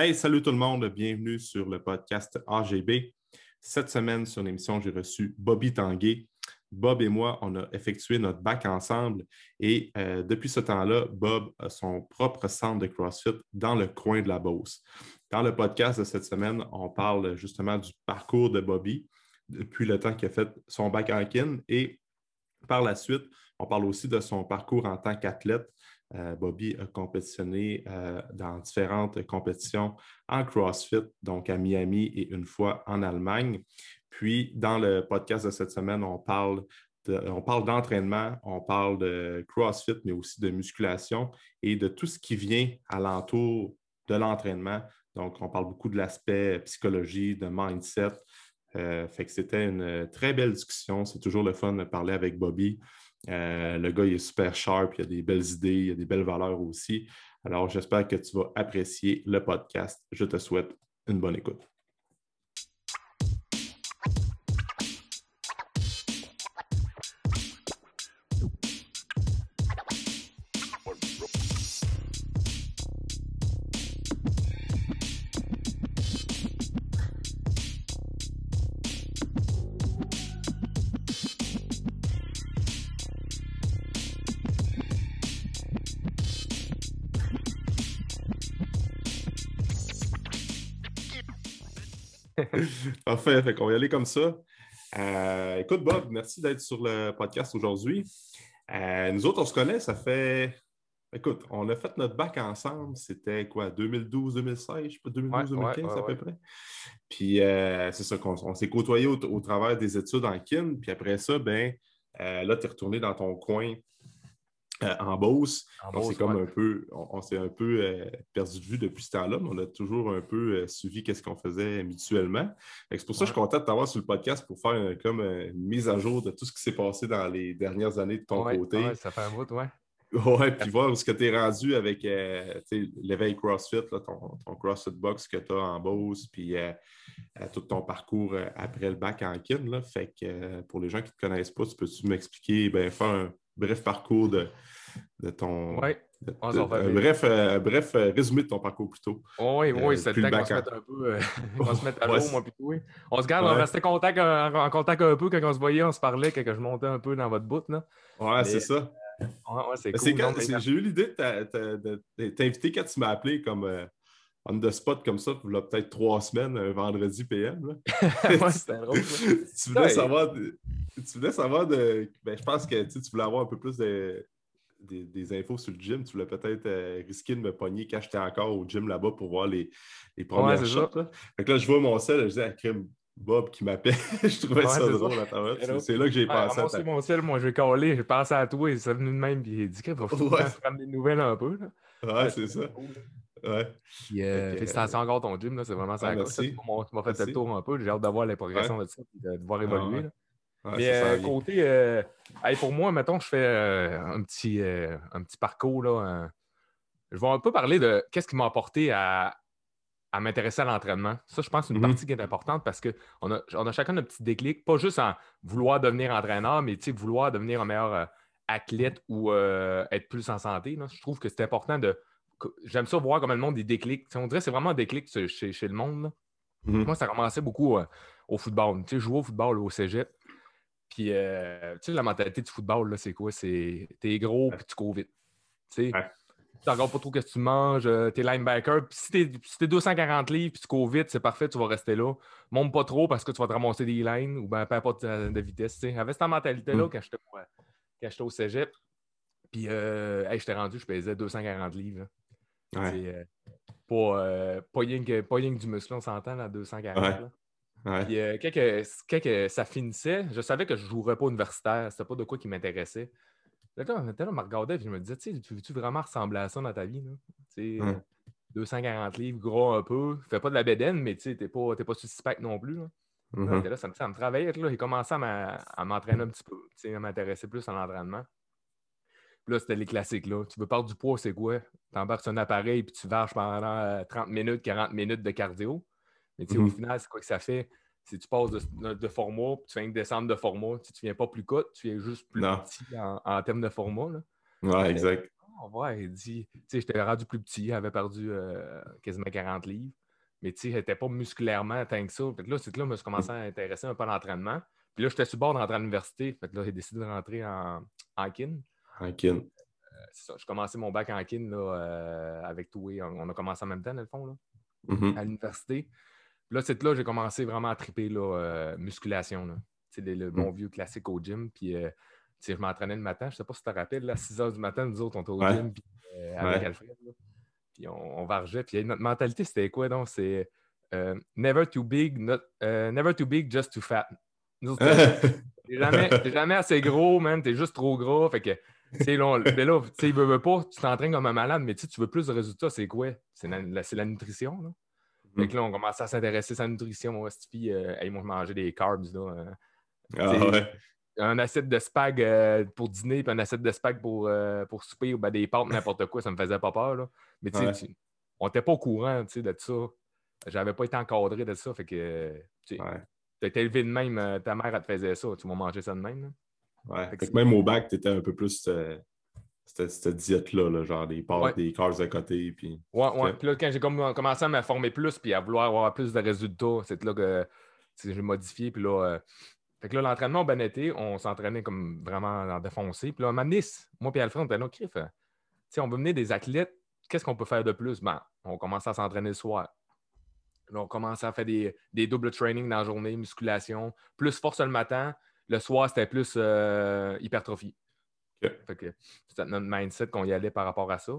Hey, salut tout le monde, bienvenue sur le podcast AGB. Cette semaine, sur l'émission, j'ai reçu Bobby Tanguay. Bob et moi, on a effectué notre bac ensemble et euh, depuis ce temps-là, Bob a son propre centre de CrossFit dans le coin de la Beauce. Dans le podcast de cette semaine, on parle justement du parcours de Bobby depuis le temps qu'il a fait son bac en kin et par la suite, on parle aussi de son parcours en tant qu'athlète. Euh, Bobby a compétitionné euh, dans différentes compétitions en CrossFit, donc à Miami et une fois en Allemagne. Puis, dans le podcast de cette semaine, on parle d'entraînement, on parle de CrossFit, mais aussi de musculation et de tout ce qui vient alentour de l'entraînement. Donc, on parle beaucoup de l'aspect psychologie, de mindset. Euh, fait que c'était une très belle discussion. C'est toujours le fun de parler avec Bobby. Euh, le gars, il est super sharp, il a des belles idées, il a des belles valeurs aussi. Alors, j'espère que tu vas apprécier le podcast. Je te souhaite une bonne écoute. Parfait, fait qu'on va y aller comme ça. Euh, écoute, Bob, merci d'être sur le podcast aujourd'hui. Euh, nous autres, on se connaît, ça fait. Écoute, on a fait notre bac ensemble, c'était quoi, 2012-2016, je sais pas, 2012-2015 à peu près. Puis euh, c'est ça qu'on s'est côtoyé au, travers des études en kin. Puis après ça, ben là, tu es retourné dans ton coin euh, en Beauce. on s'est comme un peu, on, s'est un peu euh, perdu de vue depuis ce temps-là, mais on a toujours un peu euh, suivi qu'est-ce qu'on faisait mutuellement. C'est pour ça que je suis content de t'avoir sur le podcast pour faire comme une mise à jour de tout ce qui s'est passé dans les dernières années de ton côté. Ça fait un bout, ouais. Ouais, puis voir ce que tu es rendu avec l'éveil CrossFit, ton, CrossFit Box que tu as en Beauce, puis tout ton parcours après le bac en kin. Là. Fait que pour les gens qui ne te connaissent pas, tu peux-tu m'expliquer, ben, faire un bref parcours de, de ton. Oui. bref, euh, bref euh, résumé de ton parcours plutôt. oui, oui, euh, c'est le temps qu'on se mette un peu. on se mette à l'eau, moi, puis oui. On se garde, on restait contact, en, contact un peu quand on se voyait, on se parlait, quand je montais un peu dans votre bout. Là. Ouais, c'est ça. ouais, c'est cool. J'ai eu l'idée de t'inviter quand tu m'as appelé comme on the spot comme ça, il y a peut-être trois semaines, un vendredi PM. ouais, c'était drôle. tu, voulais savoir de, tu voulais savoir de. Ben, je pense que tu voulais avoir un peu plus de, des, infos sur le gym. Tu voulais peut-être euh, risquer de me pogner quand j'étais encore au gym là-bas pour voir les, les premières shots. Là. Fait que là, je vois mon sel, je disais à Crime Bob qui m'appelle. je trouvais ça drôle à C'est là que j'ai pensé à mon sel, moi, je vais caler. J'ai pensé à toi et ça venu de même. Puis il dit qu'il va prendre des nouvelles un peu. Là. Ouais, c'est ça. Ouais. Puis, euh, félicitations encore ton gym, c'est vraiment ça. tu m'as fait le tour un peu. J'ai hâte de voir les progressions de ça et de, voir évoluer. Mais euh, côté, euh, pour moi, mettons, je fais euh, un, petit, un petit parcours. Là, je vais un peu parler de qu'est-ce qui m'a apporté à, m'intéresser à l'entraînement. Ça, je pense, c'est une mm-hmm. partie qui est importante parce qu'on a, on a chacun notre petit déclic, pas juste en vouloir devenir entraîneur, mais vouloir devenir un meilleur athlète ou être plus en santé. Je trouve que c'est important de. J'aime ça voir comme le monde des déclics. on dirait que c'est vraiment un déclic chez, chez le monde. Mm-hmm. Moi, ça a commencé beaucoup au football. Tu sais, jouer au football au cégep. Puis, euh, tu sais, la mentalité du football, c'est quoi? C'est t'es gros puis tu cours vite. Tu sais, tu regardes pas trop ce que tu manges, euh, t'es linebacker. Puis si t'es si 240 livres puis tu cours vite, c'est parfait, tu vas rester là. Monte pas trop parce que tu vas te ramasser des lines ou ben peu importe de, de vitesse. Tu sais. Cette mentalité-là mm. quand j'étais au cégep. Puis, euh, j'étais rendu, je pesais 240 livres. Ouais. pas, pas, rien que, pas rien que du muscle, on s'entend, à 240. Puis, euh, quand, ça finissait, je savais que je ne jouerais pas universitaire. C'était pas de quoi qui m'intéressait. Là, là, je me regardais et je me disais, tu veux-tu vraiment ressembler à ça dans ta vie? Là? Euh, 240 livres, gros un peu. Fais pas de la bédaine, mais tu n'es pas, pas suspect non plus. Là. Mm-hmm. ça, me, ça me travaillait. Là. J'ai commencé à m'entraîner un petit peu, à m'intéresser plus à l'entraînement. Là, c'était les classiques. Là. Tu veux perdre du poids, c'est quoi? Tu embarques sur un appareil puis tu varges pendant 30 minutes, 40 minutes de cardio. Mais au mhm. final, c'est quoi que ça fait? Si tu passes de, format, puis tu fais une descente de format, tu ne viens pas plus court, tu viens juste plus petit en, termes de format. Là. Ouais, exact. Oh, ouais, il dit, tu sais, j'étais rendu plus petit, j'avais perdu euh, quasiment 40 livres. Mais tu sais, pas musculairement tant que ça. Fait que là, c'est là que je me suis commencé à intéresser un peu à l'entraînement. Puis là, j'étais sur bord de rentrer à l'université. Fait que là, j'ai décidé de rentrer en, en kin. En kin. Euh, c'est ça. Je commençais mon bac en kin là, euh, avec Toué. On, a commencé en même temps, dans le fond, là, mm-hmm. à l'université. Là, c'est là j'ai commencé vraiment à triper là, musculation. Là. Le, le bon vieux classique au gym. Puis je m'entraînais le matin, je ne sais pas si tu te rappelles, à 6 h du matin, nous autres, on était au gym euh, avec Alfred. puis on, on, vargeait. Puis notre mentalité, c'était quoi donc? C'est euh, never too big, not, euh, never too big, just too fat. t'es jamais, jamais, assez gros, man, t'es juste trop gros. Fait que, là, mais là tu veux, pas, tu t'entraînes comme un malade, mais tu veux plus de résultats, c'est quoi? C'est la, la, nutrition. Là. Fait mm. que là, on commençait à s'intéresser à sa nutrition. Moi, puis, euh, hey, moi, je mangeais des carbs. Là, ah ouais un assiette de spag euh, pour dîner puis un assiette de spag pour, euh, pour souper ou ben, des pâtes, n'importe quoi, ça me faisait pas peur. Là. Mais tu sais, on n'était pas au courant de ça. J'avais pas été encadré de ça. Fait que tu étais élevé de même, euh, ta mère elle te faisait ça, tu vas manger ça de même. Ouais. même au bac, tu étais un peu plus cette, diète-là, genre des pâtes, des cars à côté. Puis... Ouais, ouais. Puis là, quand j'ai commencé à me former plus puis à vouloir avoir plus de résultats, c'est là que j'ai modifié. Puis là, fait que là, l'entraînement au bien été, on s'entraînait comme vraiment en défoncé. Puis là, à Nice, moi et Alfred, on était là, crif. on veut mener des athlètes, qu'est-ce qu'on peut faire de plus? Ben, on commence à s'entraîner le soir. Là, on commence à faire des, doubles training dans la journée, musculation, plus force le matin. Le soir, c'était plus euh, hypertrophie. Fait que c'était notre mindset qu'on y allait par rapport à ça.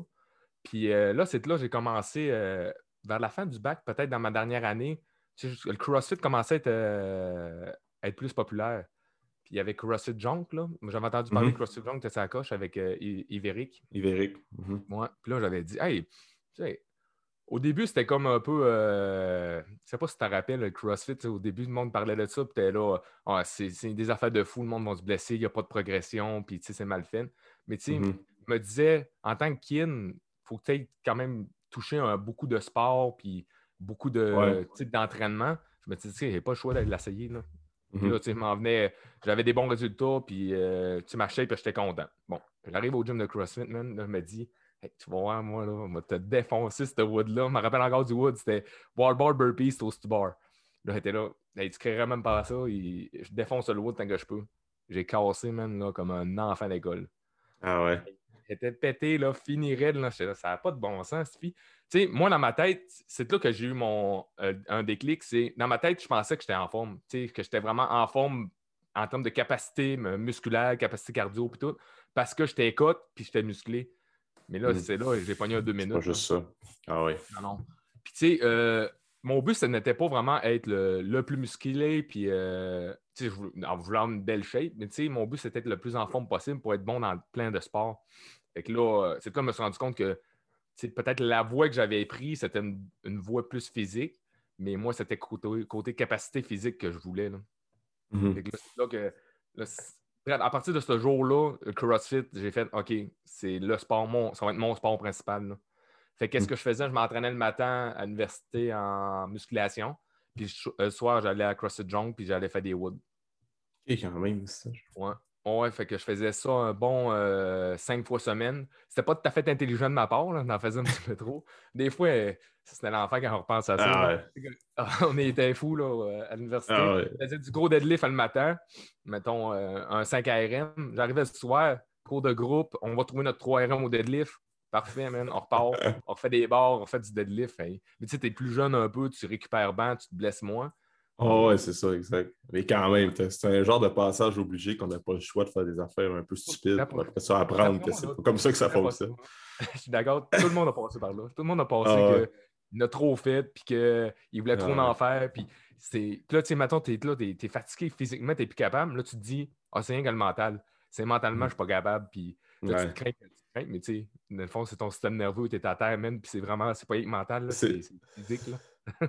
Puis euh, là, c'est là j'ai commencé euh, vers la fin du bac, peut-être dans ma dernière année. Le CrossFit commençait à être être plus populaire. Puis il y avait CrossFit Junk, là. J'avais entendu parler de mhm. CrossFit Junk de sa coche avec euh, Iveric. Iveric. Mhm. Puis là, j'avais dit, hey, tu sais, au début, c'était comme un peu. Euh, je sais pas si tu te rappelles, le CrossFit, au début, le monde parlait de ça, puis t'es là, ah, c'est des affaires de fou, le monde va se blesser, il n'y a pas de progression, puis tu sais, c'est mal fait. Mais tu sais, mhm. me disait, en tant que kin, il faut que tu aies quand même touché un, beaucoup de sport, puis beaucoup d'entraînement. je me disais, tu sais, pas le choix d'aller l'essayer. Mhm. j'avais des bons résultats, puis euh, tu marchais, puis j'étais content. Bon, j'arrive au gym de CrossFit, man, là, je me dis, tu vas voir, moi, là, on va te défoncer ce wood-là. Je me rappelle encore du wood, c'était wall bar burpees, toast bar. Là, j'étais là, hey, tu créerais même pas ça, je défonce le wood tant que je peux. J'ai cassé, man, là, comme un enfant d'école. Ah ouais. J'étais pété, là, finirait, là, là, ça n'a pas de bon sens. Tu sais, moi, dans ma tête, c'est là que j'ai eu mon, euh, un déclic. C'est dans ma tête, je pensais que j'étais en forme, tu sais, que j'étais vraiment en forme en termes de capacité musculaire, capacité cardio, puis tout, parce que j'étais écoute, puis j'étais musclé. Mais là, hmm. c'est là, j'ai pogné un deux minutes. C'est pas juste ça. Ah oui. Non, non. Puis, tu sais, euh, mon but, ce n'était pas vraiment être le, plus musclé, puis, euh, tu sais, en voulant une belle shape, mais tu sais, mon but, c'était être le plus en forme possible pour être bon dans plein de sports. Fait que là, c'est comme je me suis rendu compte que peut-être la voie que j'avais prise, c'était une, voie plus physique, mais moi, c'était côté, côté capacité physique que je voulais. Mm-hmm. À partir de ce jour-là, le CrossFit, j'ai fait OK, c'est le sport, mon, ça va être mon sport principal. Fait qu'est-ce mm. que je faisais? Je m'entraînais le matin à l'université en musculation. Puis le soir, j'allais à CrossFit Junk, puis j'allais faire des woods. OK, quand même, ça. Ouais. Ouais, fait que je faisais ça un bon euh, cinq fois semaine. C'était pas tout à fait intelligent de ma part, j'en faisais un petit peu trop. Des fois, euh, c'était l'enfer quand on repense à ça. Ah, on était fous là, euh, à l'université. Ah je faisais du gros deadlift le matin, mettons un 5 RM. J'arrivais ce soir, cours de groupe, on va trouver notre 3 RM au deadlift. Parfait, man. On repart, on refait des barres, on refait du deadlift. Mais tu sais, t'es plus jeune un peu, tu récupères bien, tu te blesses moins. Oh, ouais, c'est ça, exact. Mais quand même, c'est un genre de passage obligé qu'on n'a pas le choix de faire des affaires un peu stupides pour après ça apprendre que c'est pas comme ça que ça fonctionne. Je suis d'accord, tout le monde a passé par là. Tout le monde a passé ah, qu'il a trop fait, puis qu'il voulait trop ah, en faire. Puis, c'est... là, tu sais, maintenant, tu es là, tu es, fatigué physiquement, tu n'es plus capable. Là, tu te dis, ah, c'est rien que le mental. C'est mentalement, je suis pas capable. Puis là, tu te crains, tu te crains, mais tu sais, dans le fond, c'est ton système nerveux, tu es à terre, même, puis c'est vraiment, c'est pas mental, c'est physique. Là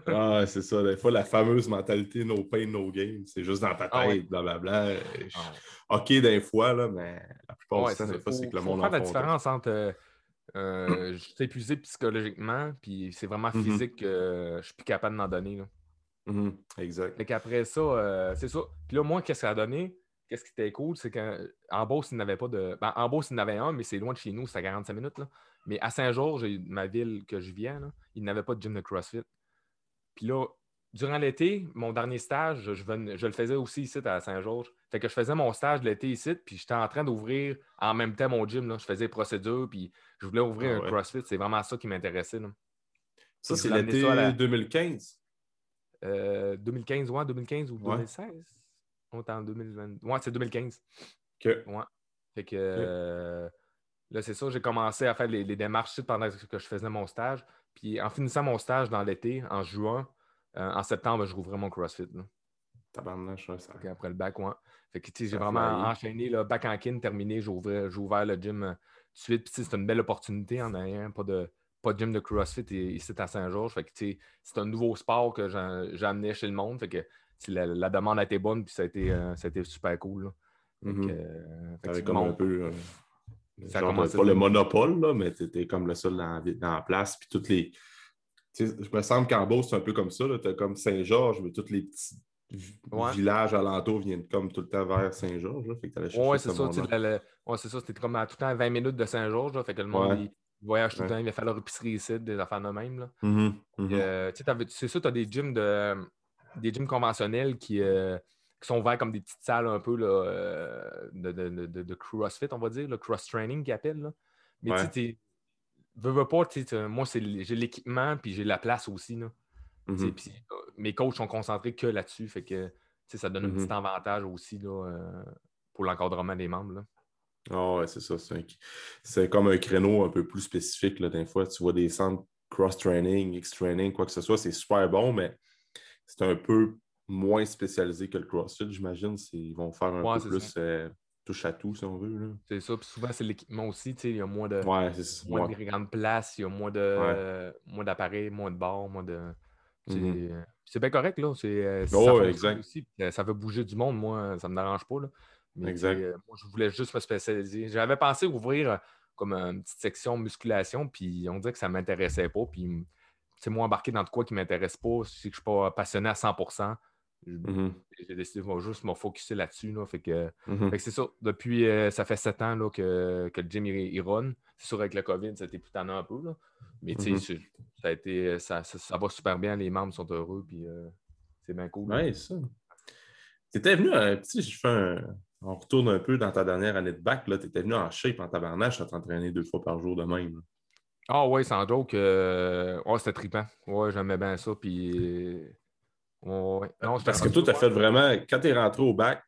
ah, c'est ça. Des fois, la fameuse mentalité no pain, no gain, c'est juste dans ta ah tête, blablabla. Ah OK, des fois, là, mais la plupart du temps, des fois, c'est que le monde en faire la différence entre euh, euh, je suis épuisé psychologiquement, puis c'est vraiment mm-hmm. physique que je suis plus capable d'en donner. Là. Mm-hmm. Exact. Fait qu'après ça, euh, c'est ça. Puis là, moi, qu'est-ce que ça a donné? qu'est-ce qui était cool, c'est qu'en Beauce, il n'avait pas de. Ben, en Beauce, il n'avait un, mais c'est loin de chez nous, c'est à 45 minutes. Là. Mais à Saint-Georges, ma ville que je viens, il n'avait pas de gym de CrossFit. Puis là, durant l'été, mon dernier stage, je, je, le faisais aussi ici à Saint-Georges. Fait que je faisais mon stage l'été ici, puis j'étais en train d'ouvrir en même temps mon gym. Là. Je faisais les procédures, puis je voulais ouvrir ah un CrossFit. C'est vraiment ça qui m'intéressait. Ça, c'est l'été 2015? 2015, ouais, 2015 ou 2016? On est en 2020. Ouais, c'est 2015. OK. Ouais. Fait que euh, là, c'est ça, j'ai commencé à faire les, démarches pendant que je faisais mon stage. Puis en finissant mon stage dans l'été, en juin, euh, en septembre, je rouvrais mon CrossFit. Tabarnache, ça. Après le bac, ouais. Fait que j'ai vraiment enchaîné, le bac en kin, terminé, j'ai ouvert, le gym euh, tout de suite. Puis c'est une belle opportunité en ayant pas de, pas de gym de CrossFit ici à Saint-Georges. Fait que c'est un nouveau sport que j'ai amené chez le monde. Fait que la, demande a été bonne, puis ça a été, euh, ça a été super cool. Mm-hmm. comme un peu. Ça pas le monopole, là, mais tu étais comme le seul dans, dans la place. Puis toutes les je me semble qu'en Beauce, c'est un peu comme ça. Tu as comme Saint-Georges, mais tous les petits villages alentours viennent comme tout le temps vers Saint-Georges. Oui, c'est ça. Ouais, c'est ça. C'était comme à tout le temps 20 minutes de Saint-Georges. Fait que le monde voyage tout le temps. Il va faire leur épicerie ici, des affaires de même. Là. Mm-hmm, mm-hmm. Euh, c'est ça, tu as des gyms de des gyms conventionnels qui, euh, qui sont ouverts comme des petites salles un peu là, euh, de, de, de, de, CrossFit, on va dire, le cross-training qu'ils appellent. Mais tu veux, pas, moi, j'ai l'équipement puis j'ai la place aussi. Là. Euh, mes coachs sont concentrés que là-dessus. Fait que ça donne un petit mm-hmm. avantage aussi là, euh, pour l'encadrement des membres. Ah ouais, c'est ça. C'est comme un créneau un peu plus spécifique. Là, des fois, tu vois des centres cross-training, X-training, quoi que ce soit, c'est super bon, mais c'est un peu moins spécialisé que le CrossFit, j'imagine. Ils vont faire un peu plus touche à tout, si on veut. C'est ça. Puis souvent, c'est l'équipement aussi. Il y a moins de, moins de grandes places, il y a moins de moins d'appareils, moins de barres, moins de. C'est bien correct, là. Euh, oh, exact. Aussi, euh, ça veut bouger du monde, moi, ça ne me dérange pas. Là. exact. Euh, moi, je voulais juste me spécialiser. J'avais pensé ouvrir comme une petite section musculation, puis on dirait que ça ne m'intéressait pas. Puis c'est moi embarqué dans de quoi qui ne m'intéresse pas, si je ne suis pas passionné à 100 Mm-hmm. J'ai décidé de juste me focuser là-dessus. Là, fait que, c'est ça. Depuis, euh, ça fait sept ans là, que, que le gym il, run. C'est sûr, avec le COVID, ça a été plus tannant un peu. Là. Mais mm-hmm. ça a été ça, ça, va super bien. Les membres sont heureux. Puis euh, c'est bien cool. Oui, ça. Tu étais venu, un petit, je fais un, on retourne un peu dans ta dernière année de bac. Tu étais venu en shape en tabarnache à t'entraîner deux fois par jour de même. Ah oui, sans joke. Euh... Ouais, c'était trippant. Ouais, j'aimais bien ça. Puis parce que toi, tu as fait vraiment, quand tu es rentré au bac,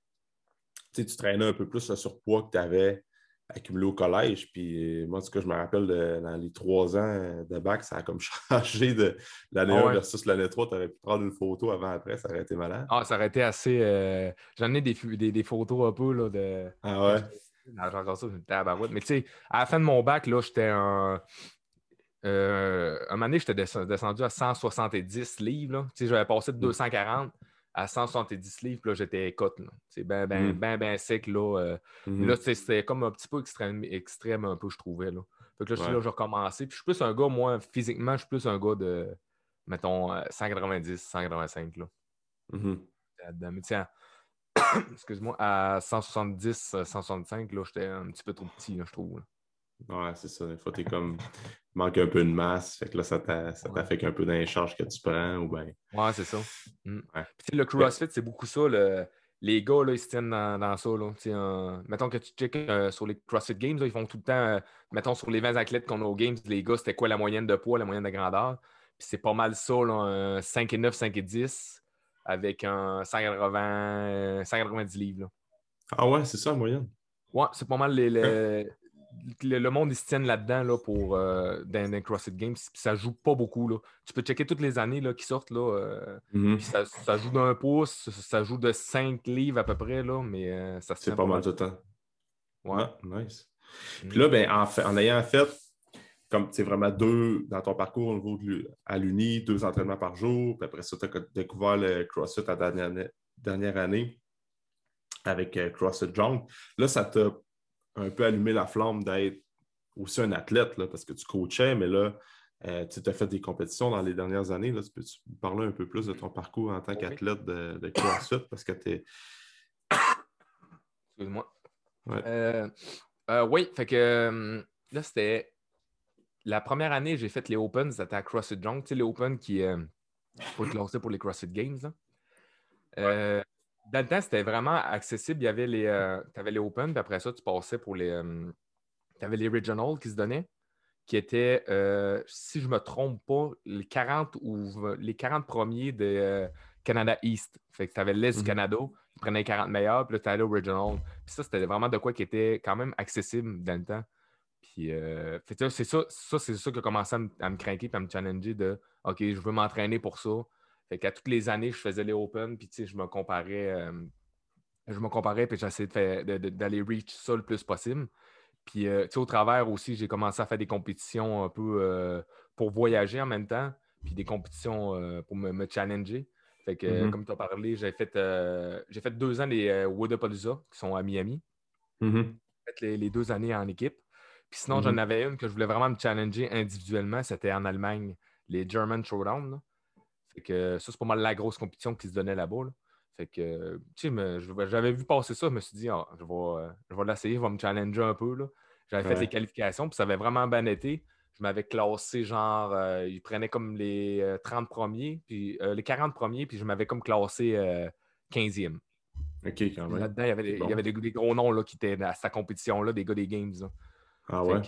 tu traînais un peu plus le surpoids que tu avais accumulé au collège. Puis moi, en tout cas, je me rappelle dans les trois ans de bac, ça a comme changé de l'année 1 versus l'année 3. Tu aurais pu prendre une photo avant-après, ça aurait été malade. Ah, ça aurait été assez. Euh, j'en ai des, des, photos un peu là, de. Ah ouais? Mais tu sais, à la fin de mon bac, là, j'étais un. Euh, un moment donné, j'étais descendu à 170 livres. J'avais passé de 240 mm. à 170 livres, là, j'étais cote. C'est bien, bien, mm. bien, bien sec. Là, euh. mm-hmm. là c'était comme un petit peu extrême, extrême un peu, je trouvais. Là. Fait que là, je suis là, je recommençais. Puis je suis plus un gars, moi, physiquement, je suis plus un gars de, mettons, 190, 185. Là. Mm-hmm. Mais tiens, excuse-moi, à 170, 165, là, j'étais un petit peu trop petit, là, je trouve. Ouais, c'est ça. Des fois, t'es comme. Manque un peu de masse. Fait que là, ça t'affecte un peu dans les charges que tu prends. Ou ben... Ouais, c'est ça. Mm. le CrossFit, c'est beaucoup ça. Les gars, là, ils se tiennent dans, ça. Là. Mettons que tu checkes euh, sur les CrossFit Games, ils font tout le temps. Euh, mettons sur les 20 athlètes qu'on a aux Games, les gars, c'était quoi la moyenne de poids, la moyenne de grandeur? Puis c'est pas mal ça, là, un 5 et 9, 5 et 10 avec un 180, 190 livres. Là. Ah ouais, c'est ça la moyenne? Ouais, c'est pas mal les, le, monde, ils se tiennent là-dedans là, pour euh, dans, CrossFit Games. Puis ça joue pas beaucoup. Là. Tu peux checker toutes les années là, qui sortent. Là, euh, mm-hmm. ça, ça, joue d'un pouce, ça joue de 5 livres à peu près, là, mais euh, ça C'est pas, mal de temps. Ouais. nice. Mm. Puis là, ben, en, en, ayant fait, comme c'est vraiment deux dans ton parcours au niveau de à l'Uni, deux entraînements par jour, puis après ça, tu as découvert le CrossFit la dernière, dernière année avec CrossFit Junk. Là, ça t'a un peu allumé la flamme d'être aussi un athlète, là, parce que tu coachais, mais là, euh, tu as fait des compétitions dans les dernières années. Là, tu peux -tu parler un peu plus de ton parcours en tant qu'athlète de, CrossFit? Parce que tu es. Excuse-moi. oui, fait que là, c'était la première année, j'ai fait les Open, c'était à CrossFit Junk, tu sais, les Open qui euh, faut classer pour les CrossFit Games. Euh, dans le temps, c'était vraiment accessible. Il y avait les, euh, avais les Open, puis après ça, tu passais pour les. tu avais les Regionals qui se donnaient, qui étaient, si je ne me trompe pas, les 40 ou les 40 premiers de Canada East. Fait que tu avais l'Est du mhm. Canada, ils prenaient les 40 meilleurs, puis là, tu allais au Regional. Puis ça, c'était vraiment de quoi qui était quand même accessible dans le temps. Puis, euh, c'est ça, ça c'est ça qui a commencé à me, craquer et à me challenger de OK, je veux m'entraîner pour ça. Fait qu'à toutes les années, je faisais les Open, puis je me comparais. Euh, je me comparais, puis j'essayais d'aller reach ça le plus possible. Puis, euh, au travers aussi, j'ai commencé à faire des compétitions un peu pour voyager en même temps, puis des compétitions pour me, challenger. Fait que, mm-hmm. comme tu as parlé, j'ai fait, fait deux ans les Wodapalooza, qui sont à Miami. Mm-hmm. J'ai fait les, deux années en équipe. Puis sinon, j'en mm-hmm. avais une que je voulais vraiment me challenger individuellement. C'était en Allemagne, les German Showdown. Fait que ça, c'est pas mal la grosse compétition qui se donnait là-bas. Fait que, tu sais, j'avais vu passer ça, je me suis dit, ah, je vais, euh, je vais l'essayer, je vais me challenger un peu. J'avais fait les qualifications, puis ça avait vraiment bien été. Je m'avais classé, genre, euh, ils prenaient comme les 30 euh, premiers, puis les 40 premiers, puis je m'avais comme classé 15e. OK, quand même. Là-dedans, il y avait, des, il y avait des, gros noms là, qui étaient à cette compétition-là, des gars des Games. Ah ouais?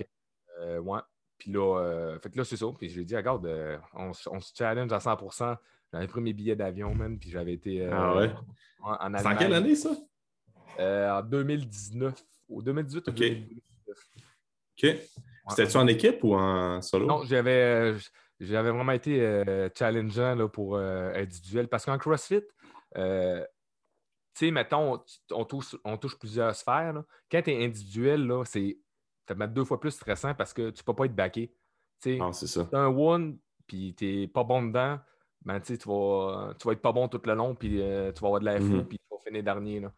Euh, ouais. Puis là, euh, fait que là, c'est ça. Puis je lui ai dit, regarde, euh, on, on, se challenge à 100% J'avais pris mes billets d'avion, même, puis j'avais été. ah ouais? En, C'est en quelle année, ça? en 2019. Ou 2018 ou 2019. OK. C'était-tu en équipe ou en solo? Non, j'avais, j'avais vraiment été challengeant là, pour individuel. Parce qu'en CrossFit, tu sais, mettons, on touche, on touche plusieurs sphères. Quand tu es individuel, là, c'est va être deux fois plus stressant parce que tu ne peux pas être backé. C'est. Tu as un one, puis tu n'es pas bon dedans, ben, tu, vas, tu vas être pas bon tout le long, puis euh, tu vas avoir de la FO, mm-hmm. puis tu vas finir dernier. Là.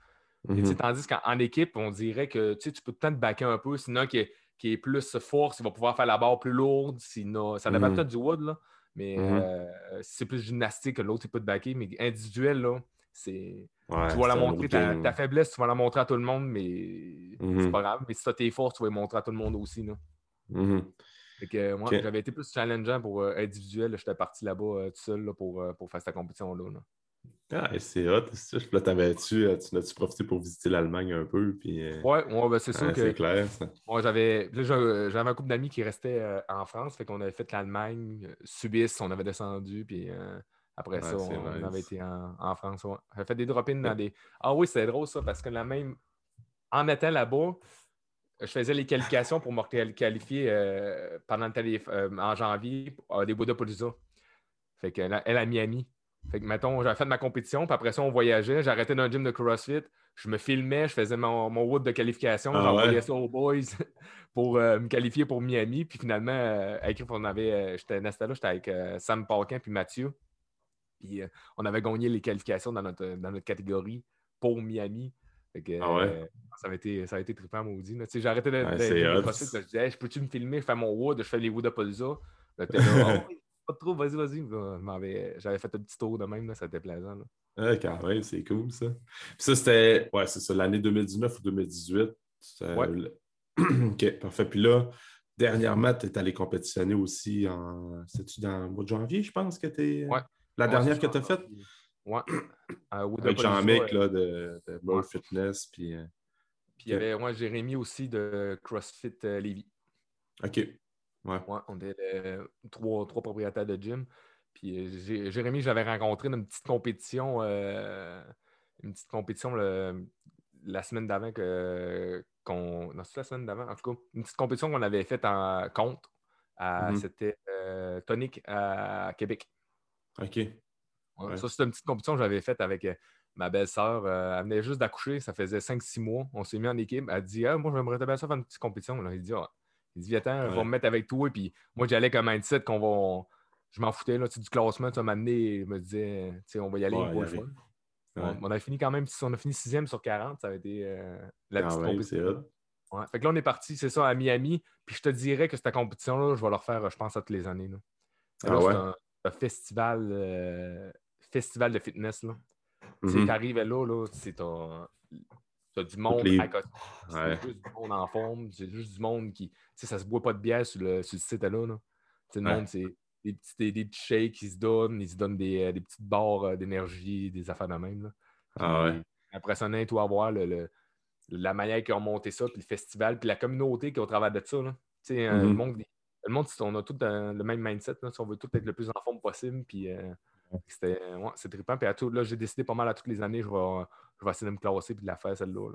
Mm-hmm. tandis qu'en équipe, on dirait que tu peux peut-être backer un peu. Sinon, qui est, qui est plus force, il va pouvoir faire la barre plus lourde. Sinon, ça dépend mm-hmm. peut-être du wood, là, mais euh, c'est plus gymnastique que l'autre, il peut te backer. Mais individuel, là, c'est tu vas la montrer, ta, faiblesse, tu vas la montrer à tout le monde, mais c'est mhm. pas grave. Mais si tu as tes forces, tu vas les montrer à tout le monde aussi. Là. Mhm. que, moi, j'avais été plus challengeant pour euh, individuel. J'étais parti là-bas euh, tout seul pour, euh, pour faire cette compétition-là. Ah, c'est hot. Là, t'avais-tu, tu as-tu profité pour visiter l'Allemagne un peu? Puis, Ouais, ben, c'est sûr que. C'est clair, ça. Moi, j'avais, j'avais un couple d'amis qui restaient en France. Fait qu'on avait fait l'Allemagne, Suisse, on avait descendu. Puis après ça, on, avait été en, France. On a fait des drop-ins dans des. Ah oui, c'est drôle ça, parce que la même. En étant là-bas, je faisais les qualifications pour me qualifier euh, pendant le euh, en janvier à des Palooza. Fait qu'elle elle à Miami. Fait que, mettons, j'avais fait ma compétition, puis après ça, on voyageait. J'arrêtais dans un gym de CrossFit. Je me filmais, je faisais mon, mon wood de qualification. Ah j'envoyais ça aux boys pour euh, me qualifier pour Miami. Puis finalement, avec, on avait, j'étais là, j'étais avec Sam Paquin puis Mathieu. Puis euh, on avait gagné les qualifications dans notre, dans notre catégorie pour Miami. ah ouais? Euh, ça, avait été, ça a été trippant, maudit. J'ai arrêté de, ouais, Je disais, je peux-tu me filmer, faire mon wood, je fais les wood à Polza. Là, oh, pas trop, vas-y, vas-y. J'avais fait un petit tour de même, là, ça était plaisant. Là. quand même, c'est cool ça. Puis ça, c'était, ouais, c'est ça, l'année 2019 ou 2018. Ouais. ok, parfait. Puis là, dernièrement, tu es allé compétitionner aussi en. C'était-tu dans le mois de janvier, je pense, que tu es. Ouais. La dernière que tu as faite? Oui. Avec Jean-Mick de, de More Fitness. Puis, euh, puis il y avait moi, Jérémy aussi de CrossFit euh, Lévis. OK. Ouais. on était trois, trois, propriétaires de gym. Puis euh, Jérémy, j'avais rencontré dans une petite compétition, une petite compétition la semaine d'avant que qu'on. Non, c'est la semaine d'avant, en tout cas, une petite compétition qu'on avait faite en compte. Mm-hmm. C'était Tonic à Québec. OK. Ça, c'est une petite compétition que j'avais faite avec euh, ma belle-sœur. Euh, elle venait juste d'accoucher, ça faisait 5-6 mois. On s'est mis en équipe. Elle dit ah, Moi, j'aimerais bien ça faire une petite compétition. Là, il dit ah. Il dit Viens, on va me mettre avec toi. Et puis moi, j'allais comme un mindset qu'on va. Je m'en foutais là, du classement. Tu m'as amené, me disait On va y aller. On, a fini quand même, on a fini sixième sur 40, ça avait été euh, la petite compétition. Ouais. Fait que là, on est parti, c'est ça, à Miami. Puis je te dirais que cette compétition-là, je vais le refaire, je pense, à toutes les années. Là. Ah ouais? Festival, euh, festival de fitness. Là. Tu mhm. arrives là, là c'est ton. Tu as du monde à côté. C'est juste du monde en forme. C'est juste du monde qui. Tu sais, ça se boit pas de bière sur le, sur site-là. Là. Le monde, c'est des petits, des, petits shakes qui se donnent. Ils se donnent des, euh, des petites barres euh, d'énergie, des affaires de même. Là. Ah ouais. Impressionnant, toi, à voir le, la manière qu'ils ont monté ça, puis le festival, puis la communauté qui est au travers de ça. Là. Tu sais, le monde, le monde, on a tout le même mindset. Là, si on veut tout être le plus en forme possible. Puis c'était ouais, c'est trippant. Puis à tout, là, j'ai décidé pas mal à toutes les années, je vais, je vais essayer de me classer et de la faire celle-là.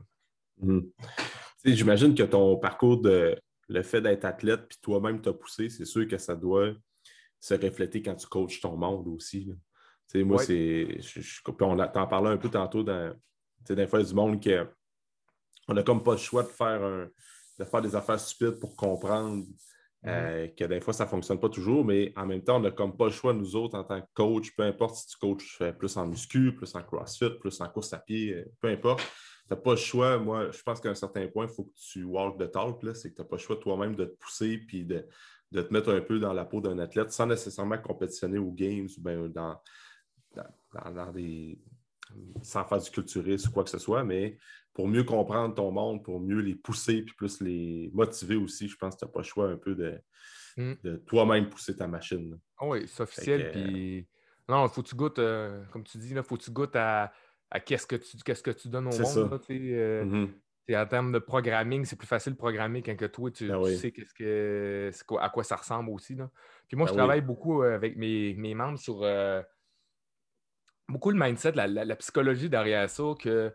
Mhm. J'imagine que ton parcours de le fait d'être athlète puis toi-même t'as poussé, c'est sûr que ça doit se refléter quand tu coaches ton monde aussi. Moi, c'est. on t'en parlait un peu tantôt dans des fois du monde qu'on on n'a comme pas le choix de faire un, de faire des affaires stupides pour comprendre. Euh, que des fois, ça ne fonctionne pas toujours, mais en même temps, on n'a comme pas le choix, nous autres, en tant que coach, peu importe si tu coaches plus en muscu, plus en crossfit, plus en course à pied, euh, peu importe, tu n'as pas le choix. Moi, je pense qu'à un certain point, il faut que tu walk the talk, c'est que tu n'as pas le choix toi-même de te pousser puis de, te mettre un peu dans la peau d'un athlète sans nécessairement compétitionner aux games ou bien dans, dans, des. Sans faire du culturisme ou quoi que ce soit, mais pour mieux comprendre ton monde, pour mieux les pousser, puis plus les motiver aussi, je pense que tu n'as pas le choix un peu de, hmm. toi-même pousser ta machine. Ah oui, c'est officiel. Puis... Non, il faut que tu goûtes, euh, comme tu dis, il faut que tu goûtes à, qu'est-ce que tu qu'est-ce que tu donnes au monde. Euh, mm-hmm. En termes de programming, c'est plus facile de programmer quand que toi, tu, ben sais qu'est-ce que, à quoi ça ressemble aussi. Là. Puis moi, je ben travaille beaucoup euh, avec mes, membres sur beaucoup le mindset, la, la, psychologie derrière ça, que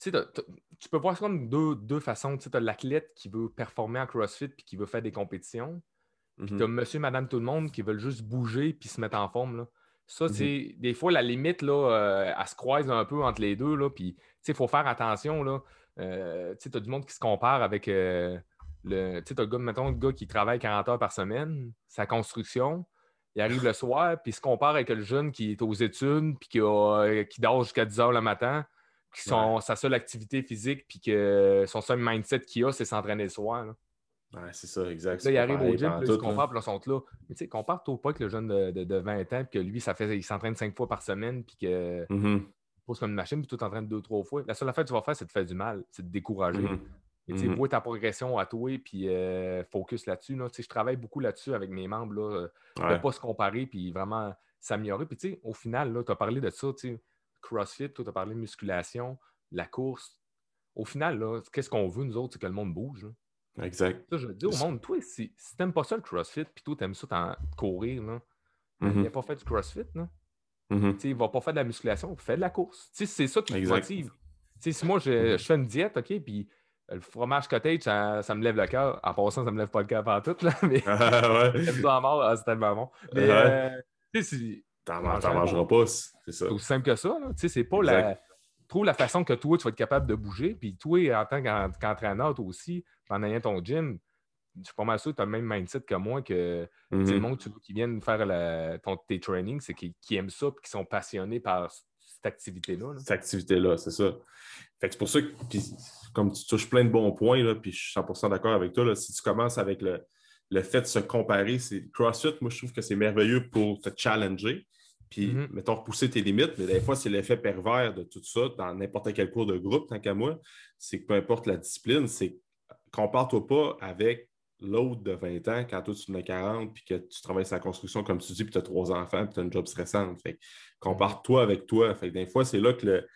tu peux voir ça comme deux, deux façons. Tu as l'athlète qui veut performer en CrossFit puis qui veut faire des compétitions. Puis mm-hmm. tu as monsieur, madame, tout le monde qui veulent juste bouger puis se mettre en forme. Là. Ça, c'est mm-hmm. des fois la limite, là, euh, elle se croise un peu entre les deux. Là, puis il faut faire attention. Là. Euh, tu as du monde qui se compare avec euh, le. Tu sais, le gars, mettons, le gars qui travaille 40 heures par semaine, sa construction. Il arrive le soir, puis il se compare avec le jeune qui est aux études, puis qui, qui dort jusqu'à 10 heures le matin qui sont sa seule activité physique, puis que son seul mindset qu'il a, c'est s'entraîner le soir. Ouais, c'est ça, exact. Là, il arrive au gym, puis il se compare, puis là, sont là. Mais tu sais, compare-toi pas avec le jeune de, de, 20 ans, puis que lui, ça fait, il s'entraîne cinq fois par semaine, puis que mm pose comme une machine, puis tout entraîne deux, trois fois. La seule affaire que tu vas faire, c'est de faire du mal, c'est de décourager. Mm tu sais, vois ta progression à toi, puis euh, focus là-dessus. Là. Je travaille beaucoup là-dessus avec mes membres, là, de ne pas se comparer, puis vraiment s'améliorer. Puis, tu sais, au final, tu as parlé de ça, tu sais CrossFit, tu as parlé de musculation, la course. Au final, qu'est-ce qu'on veut, nous autres, c'est que le monde bouge. Exact. je dis au monde, toi, si, si n'aimes pas ça le CrossFit, puis toi, aimes ça courir, là, il n'a pas fait du CrossFit, là. Mm-hmm. Il ne va pas faire de la musculation, il fait de la course. c'est ça qui me motive. si moi, je, je, fais une diète, OK, puis le fromage cottage, ça, ça me lève le cœur. En passant, ça me lève pas le cœur par tout, là, mais ah, ouais. Ah, c'est tellement bon. Mais, euh, si, T'en mangeras pas, c'est ça. C'est aussi simple que ça. Tu sais, c'est pas la. Trouve la façon que toi, tu vas être capable de bouger. Puis toi, en tant qu'entraîneur, toi aussi, en ayant ton gym, je suis pas mal sûr que tu as le même mindset que moi, que mm -hmm. le monde qui viennent faire ton, tes trainings, c'est qui, aiment ça et qui sont passionnés par cette activité-là. Cette activité-là, c'est ça. Fait c'est pour ça que, comme tu touches plein de bons points, là, puis je suis 100% d'accord avec toi, là, si tu commences avec le, le fait de se comparer, c'est CrossFit, moi, je trouve que c'est merveilleux pour te challenger. Puis, mm-hmm. mettons, repousser tes limites, mais des fois, c'est l'effet pervers de tout ça dans n'importe quel cours de groupe, tant qu'à moi. C'est que peu importe la discipline, c'est compare-toi pas avec l'autre de 20 ans quand toi, tu en as 40 puis que tu travailles sur la construction, comme tu dis, puis tu as trois enfants, puis tu as une job stressante. Fait compare-toi avec toi. Fait des fois, c'est là que le,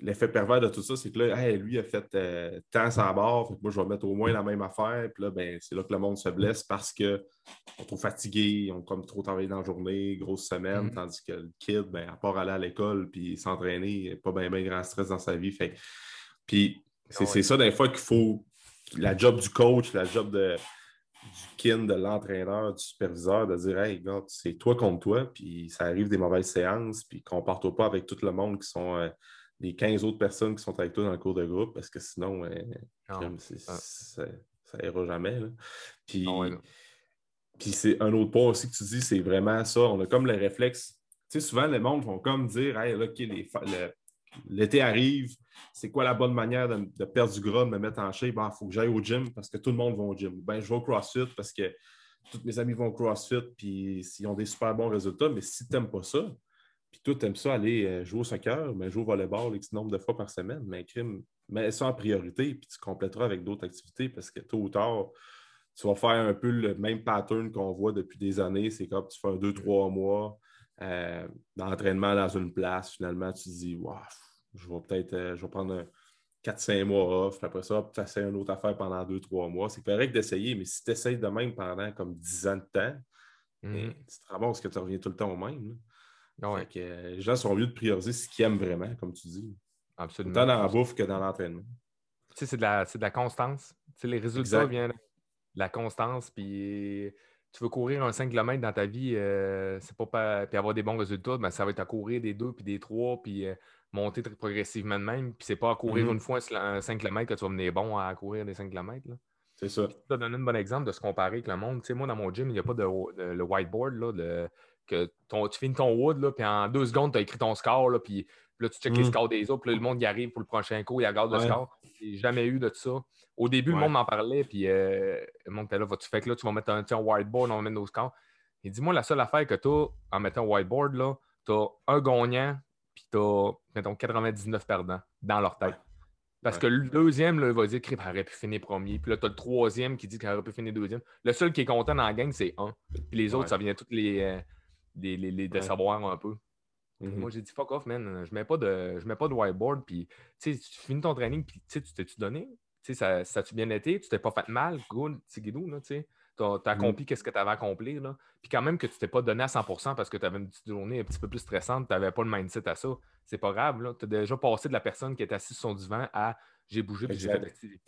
l'effet pervers de tout ça, c'est que là, lui a fait euh, tant sa barre, moi je vais mettre au moins la même affaire. Puis là, ben, c'est là que le monde se blesse parce qu'ils sont trop fatigués, ils ont comme trop travaillé dans la journée, grosse semaine, mm. tandis que le kid, ben, à part aller à l'école puis s'entraîner, pas bien ben grand stress dans sa vie. Fait. Puis c'est, ah ça des fois qu'il faut la job du coach, la job de, du kin, de l'entraîneur, du superviseur, de dire Hey, gars, c'est toi contre toi, puis ça arrive des mauvaises séances, puis compare-toi pas avec tout le monde qui sont. Euh, les 15 autres personnes qui sont avec toi dans le cours de groupe parce que sinon, euh, ah. ça n'ira jamais. Puis, puis c'est un autre point aussi que tu dis, c'est vraiment ça. On a comme le réflexe. Tu sais, souvent, les monde vont comme dire Hey, OK, l'été arrive, c'est quoi la bonne manière de, perdre du gras, de me mettre en shape? Il ben, faut que j'aille au gym parce que tout le monde va au gym. Ben, je vais au CrossFit parce que tous mes amis vont au CrossFit puis ils ont des super bons résultats. Mais si tu n'aimes pas ça, puis toi, tu aimes ça aller euh, jouer au soccer, mais jouer au volleyball X nombre de fois par semaine, mais crime, mets ça en priorité, puis tu compléteras avec d'autres activités parce que tôt ou tard, tu vas faire un peu le même pattern qu'on voit depuis des années. C'est comme tu fais un deux, trois mois euh, d'entraînement dans une place. Finalement, tu te dis, waouh, je vais peut-être euh, je vais prendre 4-5 mois off. Après ça, tu essaies une autre affaire pendant deux, trois mois. C'est correct d'essayer, mais si tu essayes de même pendant comme 10 ans de temps, mm -hmm. tu te ramasses que tu reviens tout le temps au même. Que, euh, les gens sont mieux de prioriser ce qu'ils aiment vraiment, comme tu dis. Absolument. Tant dans la bouffe que dans l'entraînement. Tu sais, c'est de, la, de la constance. Tu sais, les résultats viennent de la constance. Puis tu veux courir un 5 km dans ta vie, euh, c'est pas, puis avoir des bons résultats, ben, ça va être à courir des 2 puis des 3, puis euh, monter très progressivement de même. Puis c'est pas à courir mm-hmm. une fois un 5 km que tu vas mener bon à courir des 5 km. C'est ça. Je vais donner un bon exemple de se comparer avec le monde. Tu sais, moi, dans mon gym, il n'y a pas de, le whiteboard, là, de, que tu finis ton wood, là, puis en deux secondes, tu as écrit ton score, là, puis là, tu checkes les mm. scores des autres, puis le monde y arrive pour le prochain coup, il regarde le score. J'ai jamais eu de ça. Au début, le monde m'en parlait, puis euh, le monde était là, tu fais que là, tu vas mettre un, un whiteboard, on va mettre nos scores. Et dis-moi, la seule affaire que tu as en mettant un whiteboard, là, tu as un gagnant, puis tu as, mettons, 99 perdants dans leur tête. Parce que le deuxième, là, il va dire qu'il aurait pu finir premier. Puis là, tu as le troisième qui dit qu'il aurait pu finir deuxième. Le seul qui est content dans la gang, c'est un. Puis les autres, ça vient toutes les, euh, les, les, de savoir un peu. Mm-hmm. Moi, j'ai dit fuck off, man. Je mets pas de, je mets pas de whiteboard. Puis, tu finis ton training, puis tu t'es-tu donné? ça, ça a-tu bien été? Tu t'es pas fait mal? Good, guidou, là, tu sais. Tu as, mm-hmm. accompli qu'est-ce que tu avais accompli. Là. Puis quand même que tu t'es pas donné à 100% parce que tu avais une petite journée un petit peu plus stressante, tu n'avais pas le mindset à ça. C'est pas grave. Tu as déjà passé de la personne qui est assise sur son divan à j'ai bougé puis j'ai fait l'activité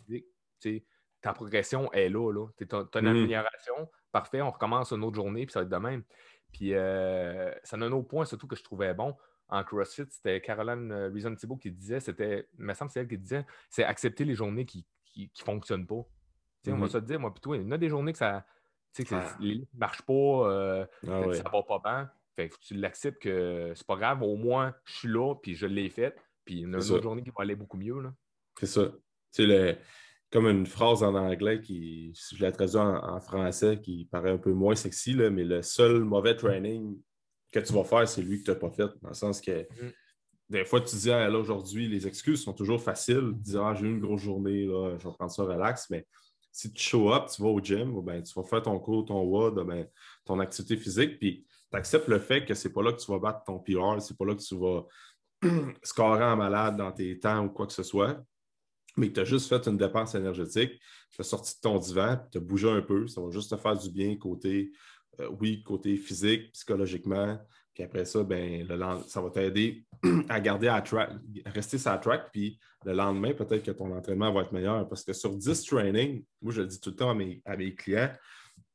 physique. ta progression est là. là. Tu as, une amélioration. Parfait, on recommence une autre journée, puis ça va être de même. Puis euh, ça a un autre point, surtout que je trouvais bon en CrossFit, c'était Caroline euh, Reason Thibault qui disait, c'était, il me semble que c'est elle qui disait, c'est accepter les journées qui ne fonctionnent pas. On va mm-hmm. se dire, moi, plutôt, il y en a des journées que ça que ne marche pas, euh, ah ça va pas bien. Fait que tu l'acceptes que c'est pas grave, au moins je suis là, puis je l'ai fait, puis il y a une autre journée qui va aller beaucoup mieux. C'est ça. C'est le comme une phrase en anglais qui, si je la traduis en, français, qui paraît un peu moins sexy, là, mais le seul mauvais training que tu vas faire, c'est lui que tu n'as pas fait. Dans le sens que mm. des fois, tu dis, ah, là, aujourd'hui, les excuses sont toujours faciles. Tu dis, ah, j'ai eu une grosse journée, là, je vais prendre ça relax. Mais si tu show up, tu vas au gym, ben, tu vas faire ton cours, ton WOD, ben, ton activité physique, puis tu acceptes le fait que c'est pas là que tu vas battre ton PR, c'est pas là que tu vas scorer en malade dans tes temps ou quoi que ce soit mais que tu as juste fait une dépense énergétique, tu as sorti de ton divan, tu as bougé un peu, ça va juste te faire du bien côté, euh, oui, côté physique, psychologiquement. Puis après ça, ben, ça va t'aider à garder à, track, rester sur la track. Puis le lendemain, peut-être que ton entraînement va être meilleur. Parce que sur 10 training, moi je le dis tout le temps à mes, à mes clients,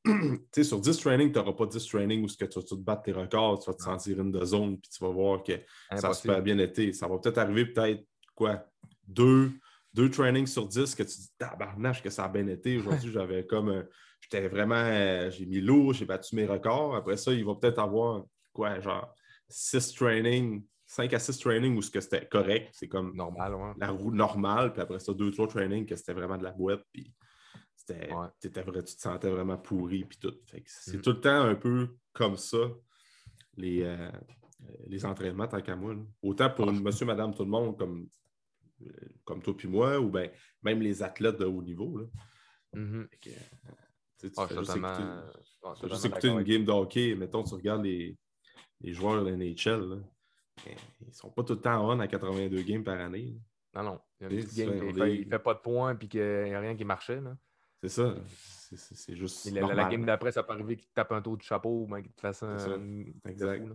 sur 10 training, tu n'auras pas 10 training où tu vas te battre tes records, tu vas te sentir une de zone, puis tu vas voir que ça a super bien été. Ça va peut-être arriver peut-être quoi? Deux, deux trainings sur dix que tu dis tabarnache que ça a bien été. Aujourd'hui, j'avais comme j'étais vraiment euh, j'ai mis lourd, j'ai battu mes records. Après ça, il va peut-être avoir quoi, genre six trainings, cinq à six trainings où c'était correct. C'est comme normal, la roue normale. Puis après ça, deux, trois trainings que c'était vraiment de la boîte. Puis c'était, vrai, tu te sentais vraiment pourri. Puis tout. c'est mm. tout le temps un peu comme ça, les, euh, les entraînements, tant qu'à moi. Autant pour monsieur, madame, tout le monde, comme comme toi puis moi, ou ben, même les athlètes de haut niveau. Là. Mm-hmm. tu ah, fais juste écouter, une game de hockey, mettons, tu regardes les, les joueurs de la NHL, ils ne sont pas tout le temps on à 82 games par année. Non, non. Il, y a game il, fait, pas de points et qu'il n'y a rien qui marchait. C'est ça. C'est juste. La, game d'après, ça peut arriver qu'il te tape un tour de chapeau ou qu'il te fasse un. Exact.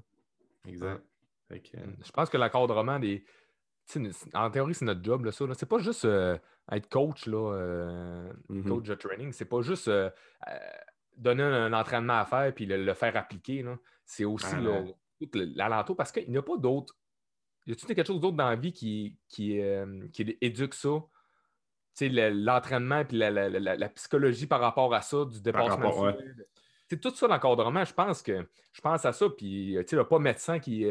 exact. Je pense que l'accordement des en théorie, c'est notre job, là, ça. C'est pas juste euh, être coach, là, euh, mm-hmm. coach de training. C'est pas juste euh, donner un, entraînement à faire puis le, faire appliquer. C'est aussi ah, l'alentour parce qu'il n'y a pas d'autre. Y a-t-il quelque chose d'autre dans la vie qui, qui, qui éduque ça? L'entraînement et la, psychologie par rapport à ça, du dépassement. C'est tout ça l'encadrement. Je pense que je pense à ça. Puis, tu sais, pas médecin qui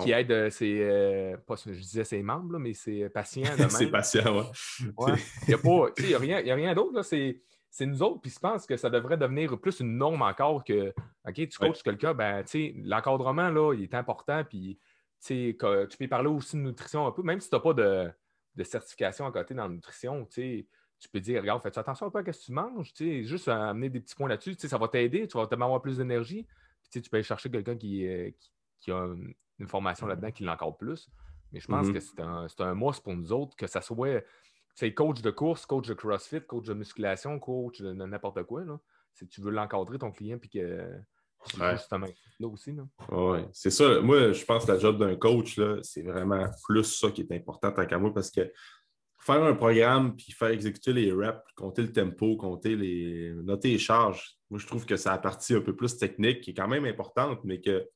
qui, aide euh, ses, euh, pas, je disais ses membres, mais ses patients. ses patients, oui. Il n'y a, rien, a rien d'autre. C'est, nous autres, puis je pense que ça devrait devenir plus une norme encore que, OK, tu coaches quelqu'un, ben, l'encadrement, là, il est important, puis tu peux parler aussi de nutrition un peu, même si tu n'as pas de, de certification à côté dans la nutrition, tu peux dire, regarde, fais attention un peu à ce que tu manges, juste à amener des petits points là-dessus, ça va t'aider, tu vas avoir plus d'énergie. tu peux aller chercher quelqu'un qui, euh, qui, a une, formation là-dedans qui l'a encore plus. Mais je pense mm-hmm. que c'est un, c'est un must pour nous autres, que ça soit coach de course, coach de CrossFit, coach de musculation, coach de n'importe quoi. Là. Si tu veux l'encadrer, ton client, puis que justement là aussi. Oui, c'est ça. Moi, je pense que la job d'un coach, c'est vraiment plus ça qui est important tant qu'à moi parce que faire un programme puis faire exécuter les reps, compter le tempo, compter les. noter les charges, moi, je trouve que c'est la partie un peu plus technique qui est quand même importante, mais que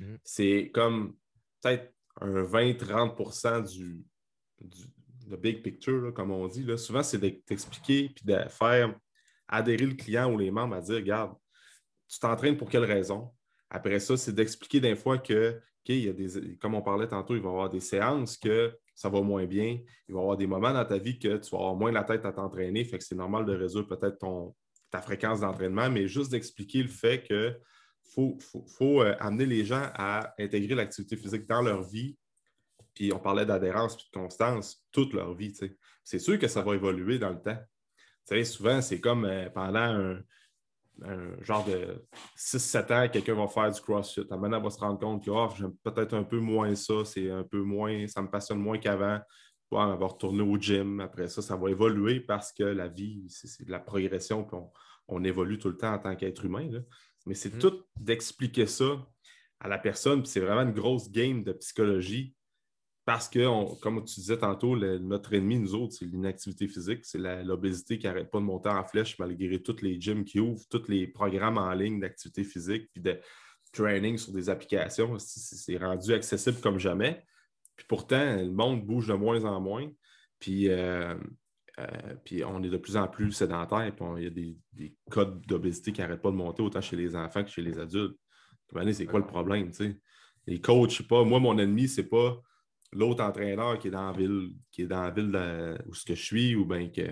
mm. c'est comme peut-être un 20-30 du, du big picture, comme on dit. Souvent, c'est d'expliquer puis de faire adhérer le client ou les membres à dire regarde, tu t'entraînes pour quelle raison? Après ça, c'est d'expliquer des fois que, y a des, comme on parlait tantôt, il va y avoir des séances que ça va moins bien. Il va y avoir des moments dans ta vie que tu vas avoir moins la tête à t'entraîner. Fait que c'est normal de résoudre peut-être ton, ta fréquence d'entraînement, mais juste d'expliquer le fait que faut, faut, euh, amener les gens à intégrer l'activité physique dans leur vie. Puis on parlait d'adhérence et de constance toute leur vie. C'est sûr que ça va évoluer dans le temps. souvent, c'est comme euh, pendant un, un genre de 6-7 ans, quelqu'un va faire du CrossFit. Maintenant, on va se rendre compte que oh, j'aime peut-être un peu moins ça, c'est un peu moins, ça me passionne moins qu'avant. on va retourner au gym. Après ça, ça va évoluer parce que la vie, c'est de la progression, puis on, évolue tout le temps en tant qu'être humain. Mais c'est mm-hmm. tout d'expliquer ça à la personne, puis c'est vraiment une grosse game de psychologie parce que, comme tu disais tantôt, notre ennemi, nous autres, c'est l'inactivité physique, c'est l'obésité qui n'arrête pas de monter en flèche malgré tous les gyms qui ouvrent, tous les programmes en ligne d'activité physique, puis de training sur des applications. C'est rendu accessible comme jamais. Puis pourtant, le monde bouge de moins en moins. Puis, euh, euh, puis on est de plus en plus sédentaire. Puis il y a des, des codes d'obésité qui n'arrêtent pas de monter autant chez les enfants que chez les adultes. C'est quoi le problème? Les coachs, je sais pas, moi, mon ennemi, c'est pas l'autre entraîneur qui est dans la ville, qui est dans la ville où ce que je suis, ou bien que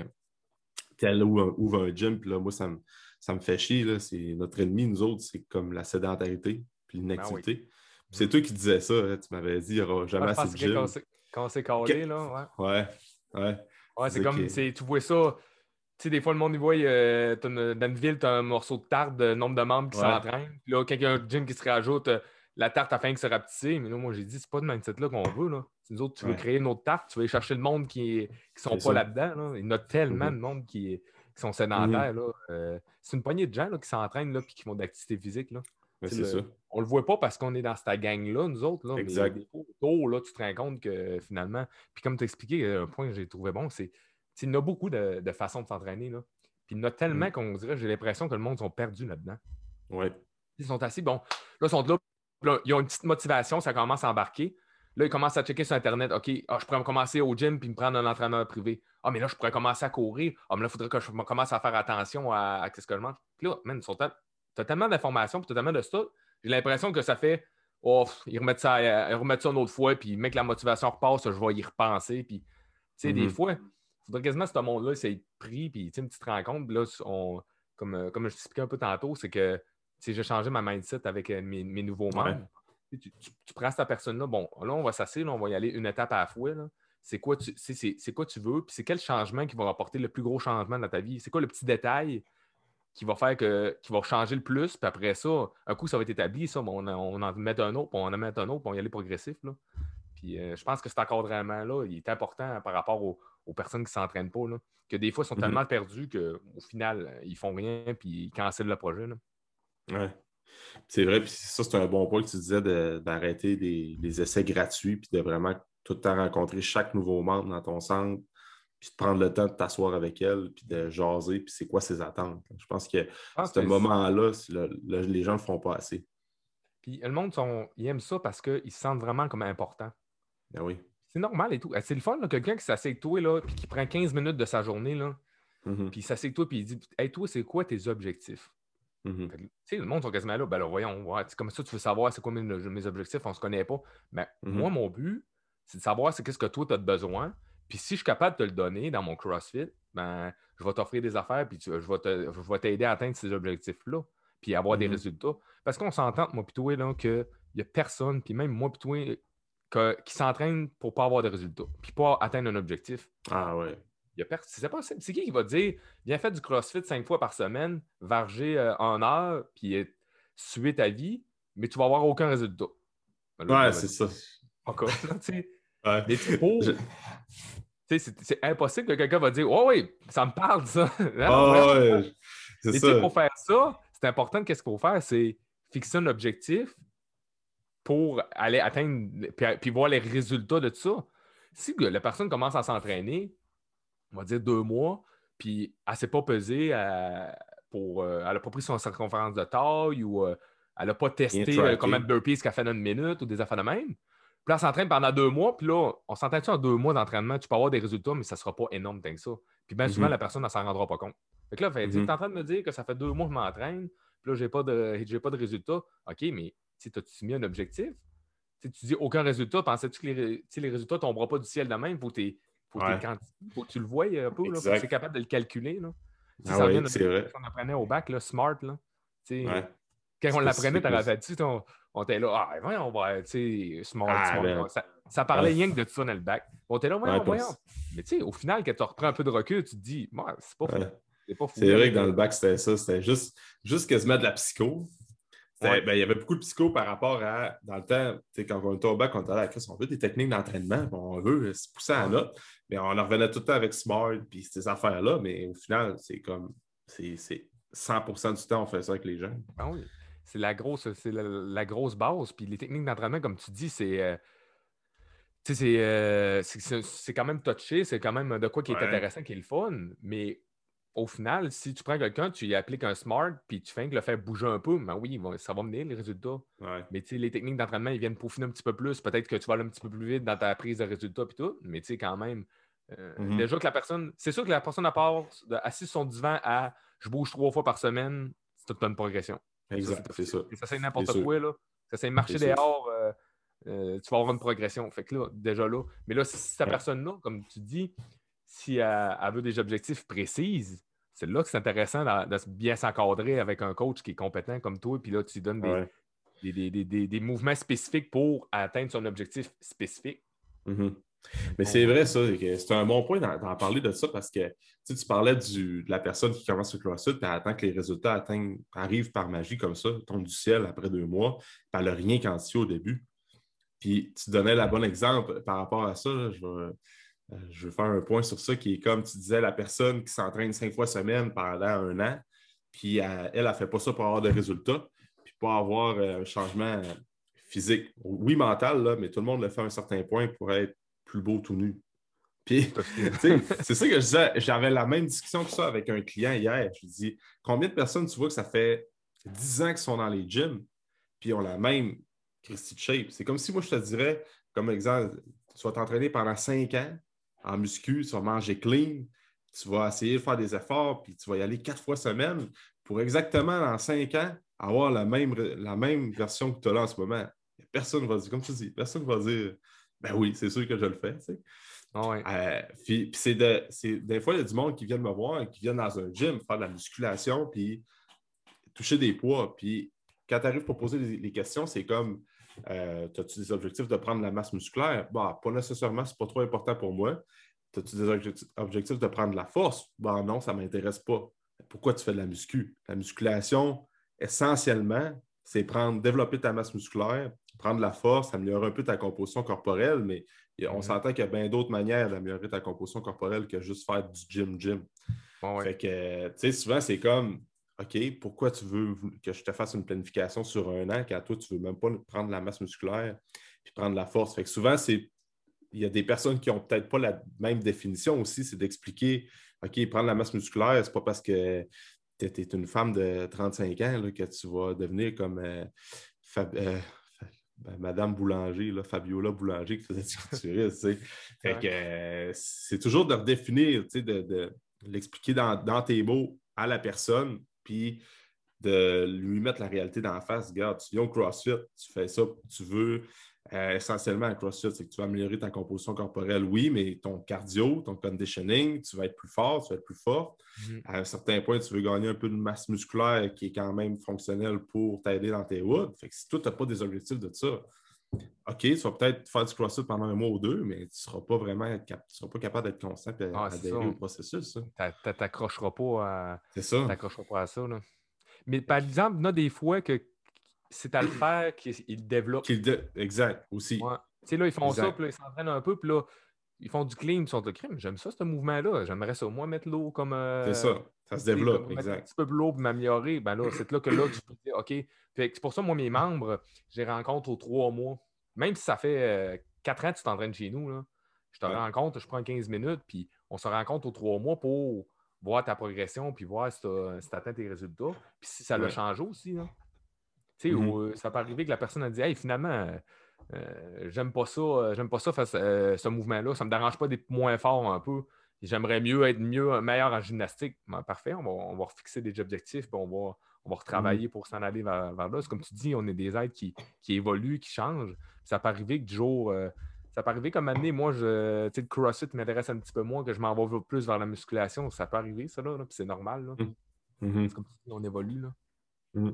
tel ouvre un gym, puis là, moi, ça me, ça me fait chier. C'est notre ennemi, nous autres, c'est comme la sédentarité puis l'inactivité. Ah c'est toi qui disais ça, hein, tu m'avais dit, il n'y aura jamais assez de gym. Quand c'est calé, là, ouais. Ouais, ouais. Ouais, c'est comme, tu vois ça, tu sais, des fois, le monde, il voit, euh, dans une ville, tu as un morceau de tarte de nombre de membres qui s'entraînent. Puis là, quand il y a un gym qui se rajoute, euh, la tarte afin que se rapetisser. Mais là, moi, j'ai dit, c'est pas de mindset-là qu'on veut. Là. Nous autres, tu veux créer une autre tarte, tu veux aller chercher le monde qui ne sont pas là-dedans. Il y en a tellement mm-hmm. de monde qui, sont sédentaires. Mm-hmm. Euh, c'est une poignée de gens là, qui s'entraînent et qui font d'activité physique. Là. c'est ça. On le voit pas parce qu'on est dans cette gang-là, nous autres. Là, exact. Mais là, tu te rends compte que finalement, puis comme tu expliqué, un point que j'ai trouvé bon, c'est qu'il y a beaucoup de, façons de s'entraîner. Puis il y en a tellement mm. qu'on dirait, j'ai l'impression que le monde sont perdus là-dedans. Ouais. Ils sont assis, bon, là, ils sont là là, ils ont une petite motivation, ça commence à embarquer. Là, ils commencent à checker sur Internet. OK, ah, je pourrais me commencer au gym puis me prendre un entraîneur privé. Ah, mais là, je pourrais commencer à courir. Ah, mais là, il faudrait que je commence à faire attention à, ce que je mange. Puis là, man, tu as tellement d'informations puis tu as tellement de stuff. J'ai l'impression que ça fait. Oh, ils remettent ça, euh, ils remettent ça une autre fois, puis mec, la motivation repasse, je vais y repenser. Puis, tu sais, des mm-hmm. fois, il faudrait quasiment que ce monde-là, c'est pris, puis tu sais, une petite rencontre. Là, on, comme, euh, comme je t'expliquais un peu tantôt, c'est que j'ai changé ma mindset avec euh, mes, nouveaux membres. Tu, prends cette personne-là, bon, là, on va s'asseoir, on va y aller une étape à la fois. C'est quoi, tu, c'est, quoi tu veux, puis c'est quel changement qui va apporter le plus gros changement dans ta vie? C'est quoi le petit détail qui va faire que qui va changer le plus, puis après ça, un coup, ça va être établi, ça, on, on, en met un autre, puis on en met un autre, puis on y aller progressif. Là. Puis euh, je pense que cet encadrement-là, il est important par rapport aux, personnes qui ne s'entraînent pas. Là, que des fois, ils sont mm-hmm. tellement perdus qu'au final, ils font rien, puis ils cancellent le projet. Là. Oui. C'est vrai, puis ça, c'est un bon point que tu disais d'arrêter des, essais gratuits, puis de vraiment tout le temps rencontrer chaque nouveau membre dans ton centre, puis de prendre le temps de t'asseoir avec elle, puis de jaser, puis c'est quoi ses attentes. Je pense que à ce moment-là, les gens ne le font pas assez. Puis le monde, sont, ils aiment ça parce qu'ils se sentent vraiment comme important. Ben oui. C'est normal et tout. C'est le fun, quelqu'un qui s'assied avec toi, là, puis qui prend 15 minutes de sa journée, là, mm-hmm. puis il s'assied avec toi, puis il dit Hey, toi, c'est quoi tes objectifs Mm-hmm. Le monde sont quasiment là. Ben là, voyons, comme ça, tu veux savoir c'est quoi mes, objectifs, on ne se connaît pas. Mais mm-hmm. moi, mon but, c'est de savoir c'est qu'est-ce que toi, tu as besoin. Puis si je suis capable de te le donner dans mon CrossFit, ben, je vais t'offrir des affaires, puis je vais t'aider à atteindre ces objectifs-là, puis avoir des mm-hmm. résultats. Parce qu'on s'entend, moi, puis toi, qu'il n'y a personne, puis même moi, puis toi, qui s'entraîne pour ne pas avoir de résultats, puis pas atteindre un objectif. Ah ouais. C'est pas C'est qui qui va dire viens faire du CrossFit cinq fois par semaine, varger euh, en heure, puis suer ta vie, mais tu vas avoir aucun résultat? Ben ouais, c'est ça. Encore, tu sais. C'est impossible que quelqu'un va dire Ouais, oui, ça me parle, ça. ouais. C'est ça. Pour faire ça, c'est important, qu'est-ce qu'il faut faire? C'est fixer un objectif pour aller atteindre, puis, voir les résultats de ça. Si la personne commence à s'entraîner, on va dire deux mois, puis elle ne s'est pas pesée, euh, pour, euh, elle n'a pas pris son circonférence de taille ou euh, elle n'a pas testé combien de burpees qu'elle fait dans une minute ou des affaires de même. Puis là, elle s'entraîne pendant deux mois, puis là, on s'entraîne en deux mois d'entraînement, tu peux avoir des résultats, mais ça ne sera pas énorme tant que ça. Puis bien souvent, mm-hmm. la personne ne s'en rendra pas compte. Fait que là, elle dit, mm-hmm. tu es en train de me dire que ça fait deux mois que je m'entraîne, puis là, je n'ai pas, de, pas de résultats. OK, mais tu as-tu mis un objectif? tu dis aucun résultat, pensais-tu que les, les résultats ne tomberont pas du ciel de même? Faut, faut, faut que tu le vois un peu, là, faut que tu capable de le calculer. Là. Ah ça oui, c'est vrai. On apprenait au bac, là, smart. Là. Quand on l'apprenait, tu avais dit, on, on était là, ah, voyons, on va, tu sais, smart, ah, smart. Ça, ça, parlait rien que de ça dans le bac. On était là, voyons, voyons. Mais tu sais, au final, quand tu reprends un peu de recul, tu te dis, c'est pas fou. C'est vrai que dans le bac, c'était ça. C'était juste, juste quasiment de la psycho. Ben, il y avait beaucoup de psycho par rapport à, dans le temps, quand on était au bac, on était là, on veut des techniques d'entraînement, on veut se pousser à la note, mais on en revenait tout le temps avec Smart puis ces affaires-là, mais au final, c'est comme, c'est 100% du temps, on fait ça avec les jeunes. Ah oui, c'est la grosse, c'est la, grosse base, puis les techniques d'entraînement, comme tu dis, c'est. Euh, euh, c'est quand même touché, c'est quand même de quoi qui est intéressant, qui est le fun, mais au final, si tu prends quelqu'un, tu y appliques un smart, puis tu fais que le faire bouger un peu, ben oui, ça va mener les résultats. Mais les techniques d'entraînement, ils viennent peaufiner un petit peu plus. Peut-être que tu vas aller un petit peu plus vite dans ta prise de résultats, puis tout. Mais tu sais, quand même, euh, mm-hmm. déjà que la personne, c'est sûr que la personne, à part assise sur son divan à je bouge trois fois par semaine, c'est toute une progression. Exact, c'est ça. ça, c'est n'importe quoi, là. Ça, c'est marcher dehors, euh, euh, tu vas avoir une progression. Fait que là, déjà là. Mais là, si cette personne-là, comme tu dis, si elle, veut des objectifs précis, c'est là que c'est intéressant de, bien s'encadrer avec un coach qui est compétent comme toi, puis là, tu lui donnes des, mouvements spécifiques pour atteindre son objectif spécifique. Mm-hmm. Mais c'est vrai, ça. C'est un bon point d'en parler de ça parce que tu parlais de la personne qui commence le CrossFit et attend que les résultats arrivent par magie comme ça, tombent du ciel après deux mois, elle n'a rien quantifié au début. Puis tu donnais le bon exemple par rapport à ça. je vais je veux faire un point sur ça qui est comme tu disais, la personne qui s'entraîne cinq fois semaine pendant un an, puis elle, elle ne fait pas ça pour avoir de résultats, puis pour avoir euh, un changement physique. Oui, mental, là, mais tout le monde le fait à un certain point pour être plus beau tout nu. Puis, c'est ça que je disais. J'avais la même discussion que ça avec un client hier. Je lui dis combien de personnes tu vois que ça fait 10 ans qu'ils sont dans les gyms, puis ont la même Christy shape? C'est comme si moi je te dirais, comme exemple, tu vas t'entraîner pendant 5 ans, en muscu, tu vas manger clean, tu vas essayer de faire des efforts, puis tu vas y aller quatre fois semaine pour exactement dans cinq ans avoir la même, la même version que tu as là en ce moment. Personne ne va dire, comme tu dis, personne ne va dire Ben oui, c'est sûr que je le fais. Ah euh, puis, c'est des fois, il y a du monde qui vient me voir, qui vient dans un gym faire de la musculation, puis toucher des poids. Puis quand tu arrives pour poser les questions, c'est comme euh, as-tu des objectifs de prendre la masse musculaire? Bah, pas nécessairement, c'est pas trop important pour moi. As-tu des objectifs de prendre la force? Bah, non, ça ne m'intéresse pas. Pourquoi tu fais de la muscu? La musculation, essentiellement, c'est prendre, développer ta masse musculaire, prendre la force, améliorer un peu ta composition corporelle, mais on s'entend qu'il y a bien d'autres manières d'améliorer ta composition corporelle que juste faire du gym-gym. Fait que, tu sais, souvent, c'est comme OK, pourquoi tu veux que je te fasse une planification sur un an quand toi, tu ne veux même pas prendre la masse musculaire puis prendre la force? Fait que souvent, c'est. Il y a des personnes qui n'ont peut-être pas la même définition aussi, c'est d'expliquer OK, prendre la masse musculaire, c'est pas parce que tu es, une femme de 35 ans là, que tu vas devenir comme euh, euh, ben, Madame Boulanger, là, Fabiola Boulanger qui faisait du culturiste. fait que euh, c'est toujours de redéfinir, de, de l'expliquer dans, dans, tes mots à la personne puis de lui mettre la réalité dans la face. Regarde, tu viens au CrossFit, tu fais ça, tu veux. Euh, essentiellement, à CrossFit, c'est que tu vas améliorer ta composition corporelle, oui, mais ton cardio, ton conditioning, tu vas être plus fort, tu vas être plus fort. Mhm. À un certain point, tu veux gagner un peu de masse musculaire qui est quand même fonctionnelle pour t'aider dans tes woods. Fait que si toi, tu n'as pas des objectifs de ça, OK, tu vas peut-être faire du CrossFit pendant un mois ou deux, mais tu ne seras pas vraiment seras pas capable d'être constant et ah, adhérer au processus. Tu n'accrocheras pas à ça. pas à ça. Mais par exemple, il y a des fois que c'est à le faire qu'ils développent. Exact, aussi. Tu sais, là, ils font ça, puis là, ils s'entraînent un peu, puis là, ils font du clean, ils sont de crime. J'aime ça, ce mouvement-là. J'aimerais ça au moins mettre l'eau comme. Euh, c'est ça, ça se développe, exact. Un petit peu de l'eau pour m'améliorer. Ben là, c'est là que là, tu peux dire, OK. C'est pour ça, moi, mes membres, je les rencontre aux trois mois. Même si ça fait euh, quatre ans que tu t'entraînes chez nous, là, je te rencontre, je prends 15 minutes, puis on se rencontre aux trois mois pour voir ta progression, puis voir si tu as, atteint tes résultats, puis si ça l'a changé aussi. Là. Tu sais, mm-hmm. euh, ça peut arriver que la personne a dit Hey, finalement, euh, j'aime pas ça, euh, j'aime pas ça faire ce, mouvement-là, ça me dérange pas d'être moins fort un peu. J'aimerais mieux être mieux, meilleur en gymnastique. Ben, parfait, on va, on va refixer des objectifs, puis on va, on va retravailler mm-hmm. pour s'en aller vers, là. C'est comme tu dis, on est des êtres qui, qui évoluent, qui changent. Ça peut arriver que du jour, ça peut arriver comme année, moi, je, le CrossFit m'intéresse un petit peu moins, que je m'en vais plus vers la musculation. Ça peut arriver, ça, là, puis c'est normal. Là. Mm-hmm. C'est comme si on évolue. Là. Mm.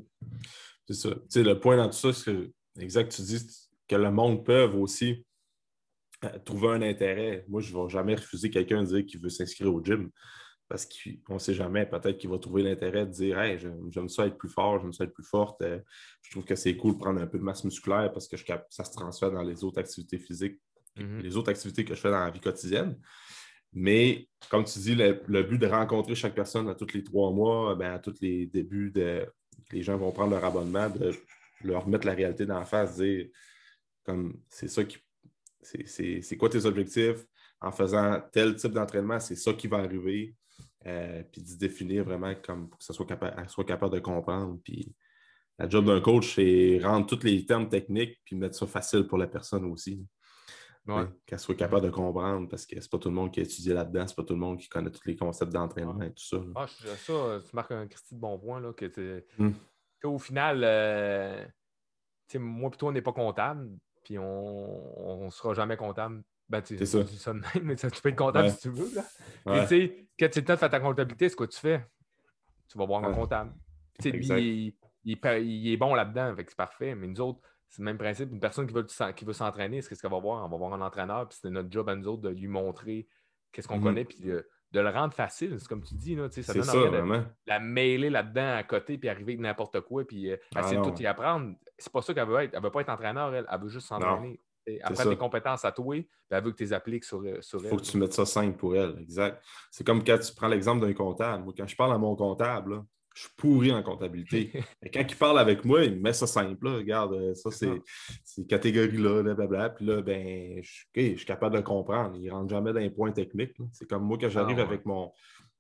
C'est ça. sais, le point dans tout ça, c'est que, exact, tu dis que le monde peut aussi euh, trouver un intérêt. Moi, je ne vais jamais refuser quelqu'un de dire qu'il veut s'inscrire au gym parce qu'on ne sait jamais. Peut-être qu'il va trouver l'intérêt de dire Hey, j'aime ça être plus fort, j'aime ça être plus forte. Euh, je trouve que c'est cool de prendre un peu de masse musculaire parce que ça se transfère dans les autres activités physiques, mm-hmm. les autres activités que je fais dans la vie quotidienne. Mais comme tu dis, le, but de rencontrer chaque personne à tous les trois mois, ben, à tous les débuts de, les gens vont prendre leur abonnement, de leur mettre la réalité dans la face, dire comme c'est ça qui. C'est quoi tes objectifs? En faisant tel type d'entraînement, c'est ça qui va arriver. Euh, puis de définir vraiment comme pour que ça soit capable, soit capable de comprendre. Puis la job d'un coach, c'est rendre tous les termes techniques puis mettre ça facile pour la personne aussi. Qu'elle soit capable de comprendre parce que c'est pas tout le monde qui a étudié là-dedans, c'est pas tout le monde qui connaît tous les concepts d'entraînement et tout ça. Ah, ça, tu marques un Christy de bon point, là, que hum. au final, euh, moi toi, on n'est pas comptable, puis on ne sera jamais comptable. Ben, tu ça. ça même, mais tu peux être comptable si tu veux. Là. tu sais, quand tu temps de faire ta comptabilité, c'est quoi tu fais? Tu vas voir un comptable. Lui, il, il, est bon là-dedans, c'est parfait, mais nous autres, c'est le même principe. Une personne qui veut, qui veut s'entraîner, ce qu'elle va voir? On va voir un entraîneur, puis c'est notre job à nous autres de lui montrer qu'est-ce qu'on mhm. connaît, puis de, le rendre facile. C'est comme tu dis, là, ça donne ça, de la mêler là-dedans à côté, puis arriver avec n'importe quoi, puis euh, ah essayer de tout y apprendre. C'est pas ça qu'elle veut être. Elle veut pas être entraîneur, elle, elle veut juste s'entraîner. Apprendre des compétences à toi, puis elle veut que tu les appliques sur, euh, sur elle. Il faut que tu mettes ça simple pour elle, exact. C'est comme quand tu prends l'exemple d'un comptable. Moi, quand je parle à mon comptable, je suis pourri en comptabilité. Et quand il parle avec moi, il me met ça simple. Regarde, euh, ça, c'est ces catégories-là, blablabla. Puis là, ben, je, suis capable de comprendre. Il ne rentre jamais dans les points techniques. C'est comme moi, quand j'arrive ah, avec mon,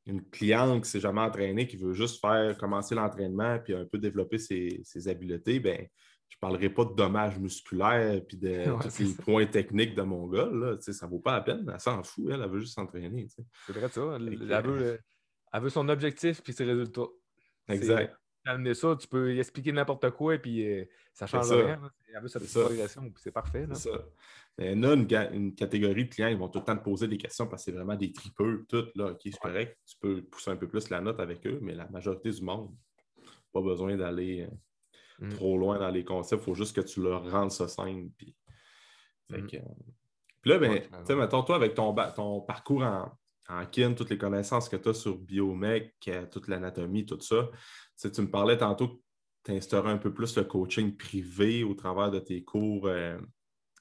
une cliente qui ne s'est jamais entraînée, qui veut juste faire commencer l'entraînement puis un peu développer ses, habiletés, ben, je ne parlerai pas de dommages musculaires puis de les points techniques de mon gars. Là. Ça ne vaut pas la peine. Elle s'en fout. Elle, elle veut juste s'entraîner. C'est vrai ça. Elle, veut, elle veut son objectif puis ses résultats. Exact. Amener ça, tu peux expliquer n'importe quoi et puis euh, ça change rien. Elle veut sa progression, c'est parfait. C'est ça. Mais là, une, catégorie de clients, ils vont tout le temps te poser des questions parce que c'est vraiment des tripeux, tout. Là, OK, c'est correct. Tu peux pousser un peu plus la note avec eux, mais la majorité du monde, pas besoin d'aller euh, mm. trop loin dans les concepts. Il faut juste que tu leur rendes ça simple. Puis, mm. euh, puis là, ben, tu sais, mettons, toi, avec ton, ton parcours en, en kin, toutes les connaissances que tu as sur biomec, euh, toute l'anatomie, tout ça. Tu, me parlais tantôt que tu instaurais un peu plus le coaching privé au travers de tes cours, euh,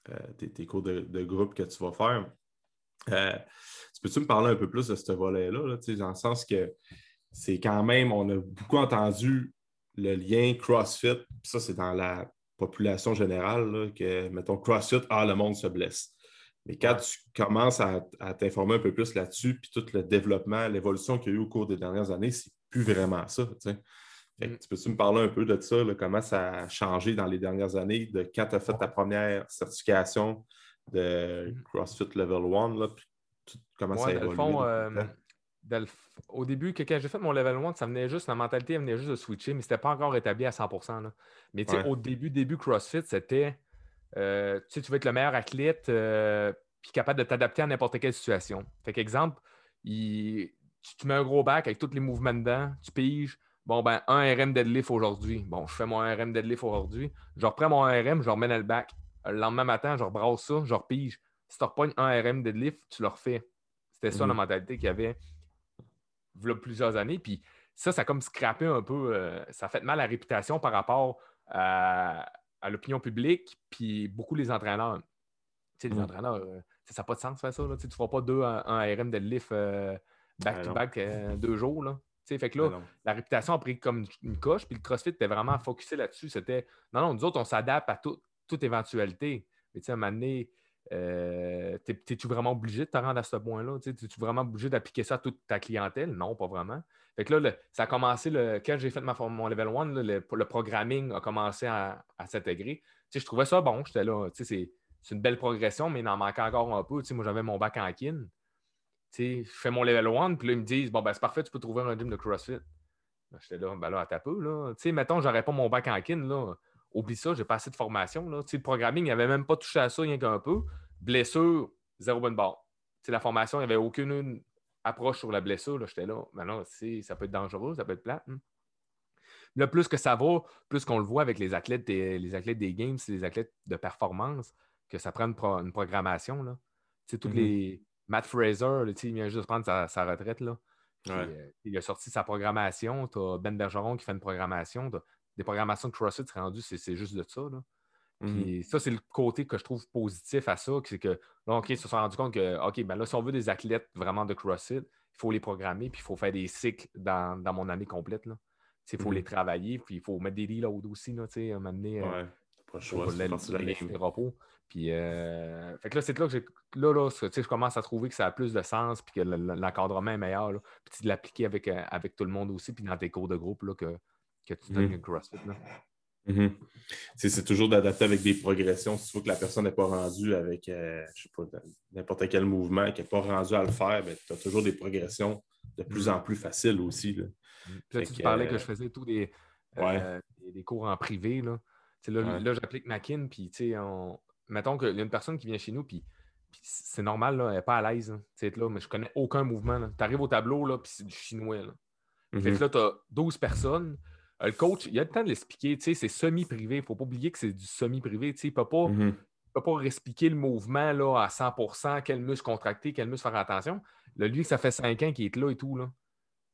euh, tes, cours de, groupe que tu vas faire. peux-tu me parler un peu plus de ce volet-là, dans le sens que c'est quand même, on a beaucoup entendu le lien CrossFit, ça c'est dans la population générale, que, mettons, CrossFit, ah, le monde se blesse. Mais quand tu commences à, t'informer un peu plus là-dessus, puis tout le développement, l'évolution qu'il y a eu au cours des dernières années, c'est plus vraiment ça. Mm. tu peux-tu me parler un peu de ça, comment ça a changé dans les dernières années, de quand tu as fait ta première certification de mm. CrossFit Level 1, comment ça a évolué? Au début, quand j'ai fait mon level 1, ça venait juste, la mentalité venait juste de switcher, mais ce n'était pas encore établi à 100% Mais au début, début CrossFit, c'était euh, tu tu veux être le meilleur athlète, euh, puis capable de t'adapter à n'importe quelle situation. Fait qu'exemple, tu, mets un gros bac avec tous les mouvements dedans, tu piges. Bon, ben, un RM deadlift aujourd'hui. Bon, je fais mon RM deadlift aujourd'hui. Je reprends mon RM, je remets dans le bac. Le lendemain matin, je rebrasse ça, je repige. Si tu repognes un RM deadlift, tu le refais. C'était ça la mhm. mentalité qu'il y avait il y a plusieurs années. Puis ça, ça a comme scrappé un peu, euh, ça a fait mal à la réputation par rapport à, l'opinion publique, puis beaucoup les entraîneurs. Tu sais, les entraîneurs, euh, ça n'a pas de sens de faire ça. Tu ne feras pas deux, un, RM deadlift euh, back-to-back deux jours. Là. fait que là, la réputation a pris comme une coche, puis le CrossFit était vraiment focusé là-dessus. C'était non, non, nous autres, on s'adapte à toute éventualité. Mais tu sais, à un moment donné, euh, T'es-tu vraiment obligé de te rendre à ce point-là? Es-tu vraiment obligé d'appliquer ça à toute ta clientèle? Non, pas vraiment. Fait que là, ça a commencé, le, quand j'ai fait ma, mon level 1, le, programming a commencé à, s'intégrer. Je trouvais ça bon, j'étais là. C'est une belle progression, mais il en manquait encore un peu. moi, j'avais mon bac en kin. Je fais mon level 1, puis là, ils me disent Bon, ben, c'est parfait, tu peux trouver un gym de CrossFit. J'étais là, ben là, à ta peu, là. Tu sais, mettons, j'aurais pas mon bac en kin, là. Oublie ça, j'ai pas assez de formation. Là. le programming, il n'avait même pas touché à ça, rien qu'un peu. Blessure, zéro bonne barre. la formation, il n'y avait aucune approche sur la blessure. J'étais là. Maintenant, ça peut être dangereux, ça peut être plate. Hein. Là, plus que ça va, plus qu'on le voit avec les athlètes des, les athlètes des games, les athlètes de performance, que ça prend une, programmation. Là. Tous mm-hmm. les. Matt Fraser, il vient juste de prendre sa, retraite. Là. Euh, il a sorti sa programmation. Tu as Ben Bergeron qui fait une programmation des programmations de CrossFit rendues, c'est juste de ça. Là. Mmh. ça, c'est le côté que je trouve positif à ça, c'est que là, OK, ils se sont rendus compte que, OK, ben là, si on veut des athlètes vraiment de CrossFit, il faut les programmer, puis il faut faire des cycles dans, mon année complète. Il faut les mmh. travailler, puis il faut mettre des reloads aussi, là, à un moment donné. Euh, pas choix, les, repos. Puis, euh, fait que là, c'est là que. Là, là je commence à trouver que ça a plus de sens, puis que l'encadrement est meilleur. Là, puis de l'appliquer avec, euh, avec tout le monde aussi, puis dans tes cours de groupe, là, que, que tu donnes mmh. CrossFit. Mmh. C'est toujours d'adapter avec des progressions. Si tu vois que la personne n'est pas rendue avec, euh, je sais pas, n'importe quel mouvement, qui n'est pas rendue à le faire, ben, tu as toujours des progressions de plus mmh. en plus faciles aussi. Là. tu parlais que je faisais tous des, euh, des, cours en privé. Là, là, j'applique Makin, puis on... mettons qu'il y a une personne qui vient chez nous, puis c'est normal, là, elle n'est pas à l'aise hein, là, mais je connais aucun mouvement. Tu arrives au tableau, là, puis c'est du chinois. Là. là, tu as 12 personnes. Euh, le coach, il a le temps de l'expliquer. C'est semi-privé. Il ne faut pas oublier que c'est du semi-privé. Il ne peut pas. Peut pas expliquer le mouvement là, à 100% quel muscle contracter, quel muscle faire attention. Là, lui, ça fait 5 ans qu'il est là et tout. Là.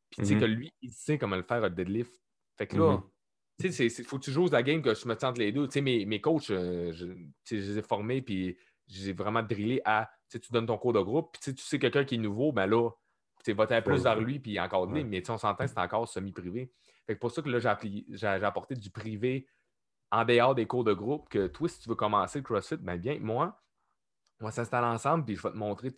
Puis tu sais que mm-hmm. lui, il sait comment le faire à deadlift. Fait que là, mm-hmm. tu sais, il faut que tu joues la game que je me tente les deux. Tu sais, mes, mes coachs, euh, je, je, les ai formés, puis j'ai vraiment drillé à, tu donnes ton cours de groupe, puis tu sais quelqu'un qui est nouveau, ben là, tu vas plus vers lui, puis encore ouais. mais on s'entend, c'est encore semi-privé. C'est pour ça que là, j'ai apporté du privé en dehors des cours de groupe, que toi, si tu veux commencer le CrossFit, ben bien, moi, on va s'installer ensemble, puis je vais te montrer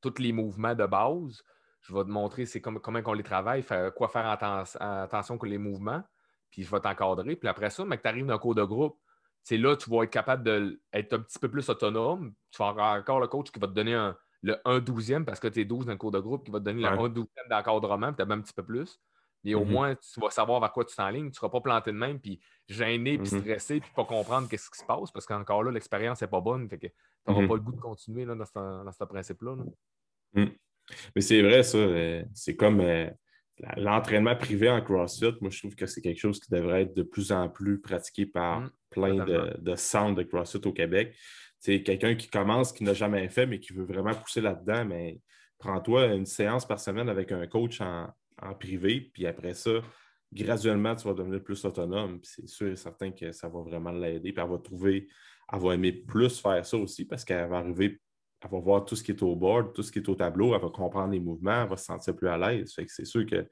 tous les mouvements de base. Je vais te montrer c'est comment, comment on les travaille, quoi faire attention que les mouvements, puis je vais t'encadrer. Puis après ça, mais que tu arrives dans un cours de groupe, c'est là tu vas être capable d'être un petit peu plus autonome. Tu vas avoir encore le coach qui va te donner le 1 douzième parce que tu es 12 dans le cours de groupe, qui va te donner le 1 douzième d'encadrement, puis tu as même un petit peu plus. Mais au mmh moins, tu vas savoir vers quoi tu t'enlignes. Tu ne seras pas planté de même, puis gêné, puis mmh stressé, puis pas comprendre qu'est-ce qui se passe, parce qu'encore là, l'expérience n'est pas bonne. Fait que tu n'auras mmh pas le goût de continuer là, dans ce, principe-là. Mais c'est vrai, ça. Euh, c'est comme euh, l'entraînement privé en CrossFit. Moi, je trouve que c'est quelque chose qui devrait être de plus en plus pratiqué par plein de, de, centres de CrossFit au Québec. C'est quelqu'un qui commence, qui n'a jamais fait, mais qui veut vraiment pousser là-dedans, mais prends-toi une séance par semaine avec un coach en, en privé, puis après ça, graduellement, tu vas devenir plus autonome. C'est sûr et certain que ça va vraiment l'aider. Puis elle va trouver, elle va aimer plus faire ça aussi parce qu'elle va arriver, elle va voir tout ce qui est au board, tout ce qui est au tableau, elle va comprendre les mouvements, elle va se sentir plus à l'aise. c'est sûr que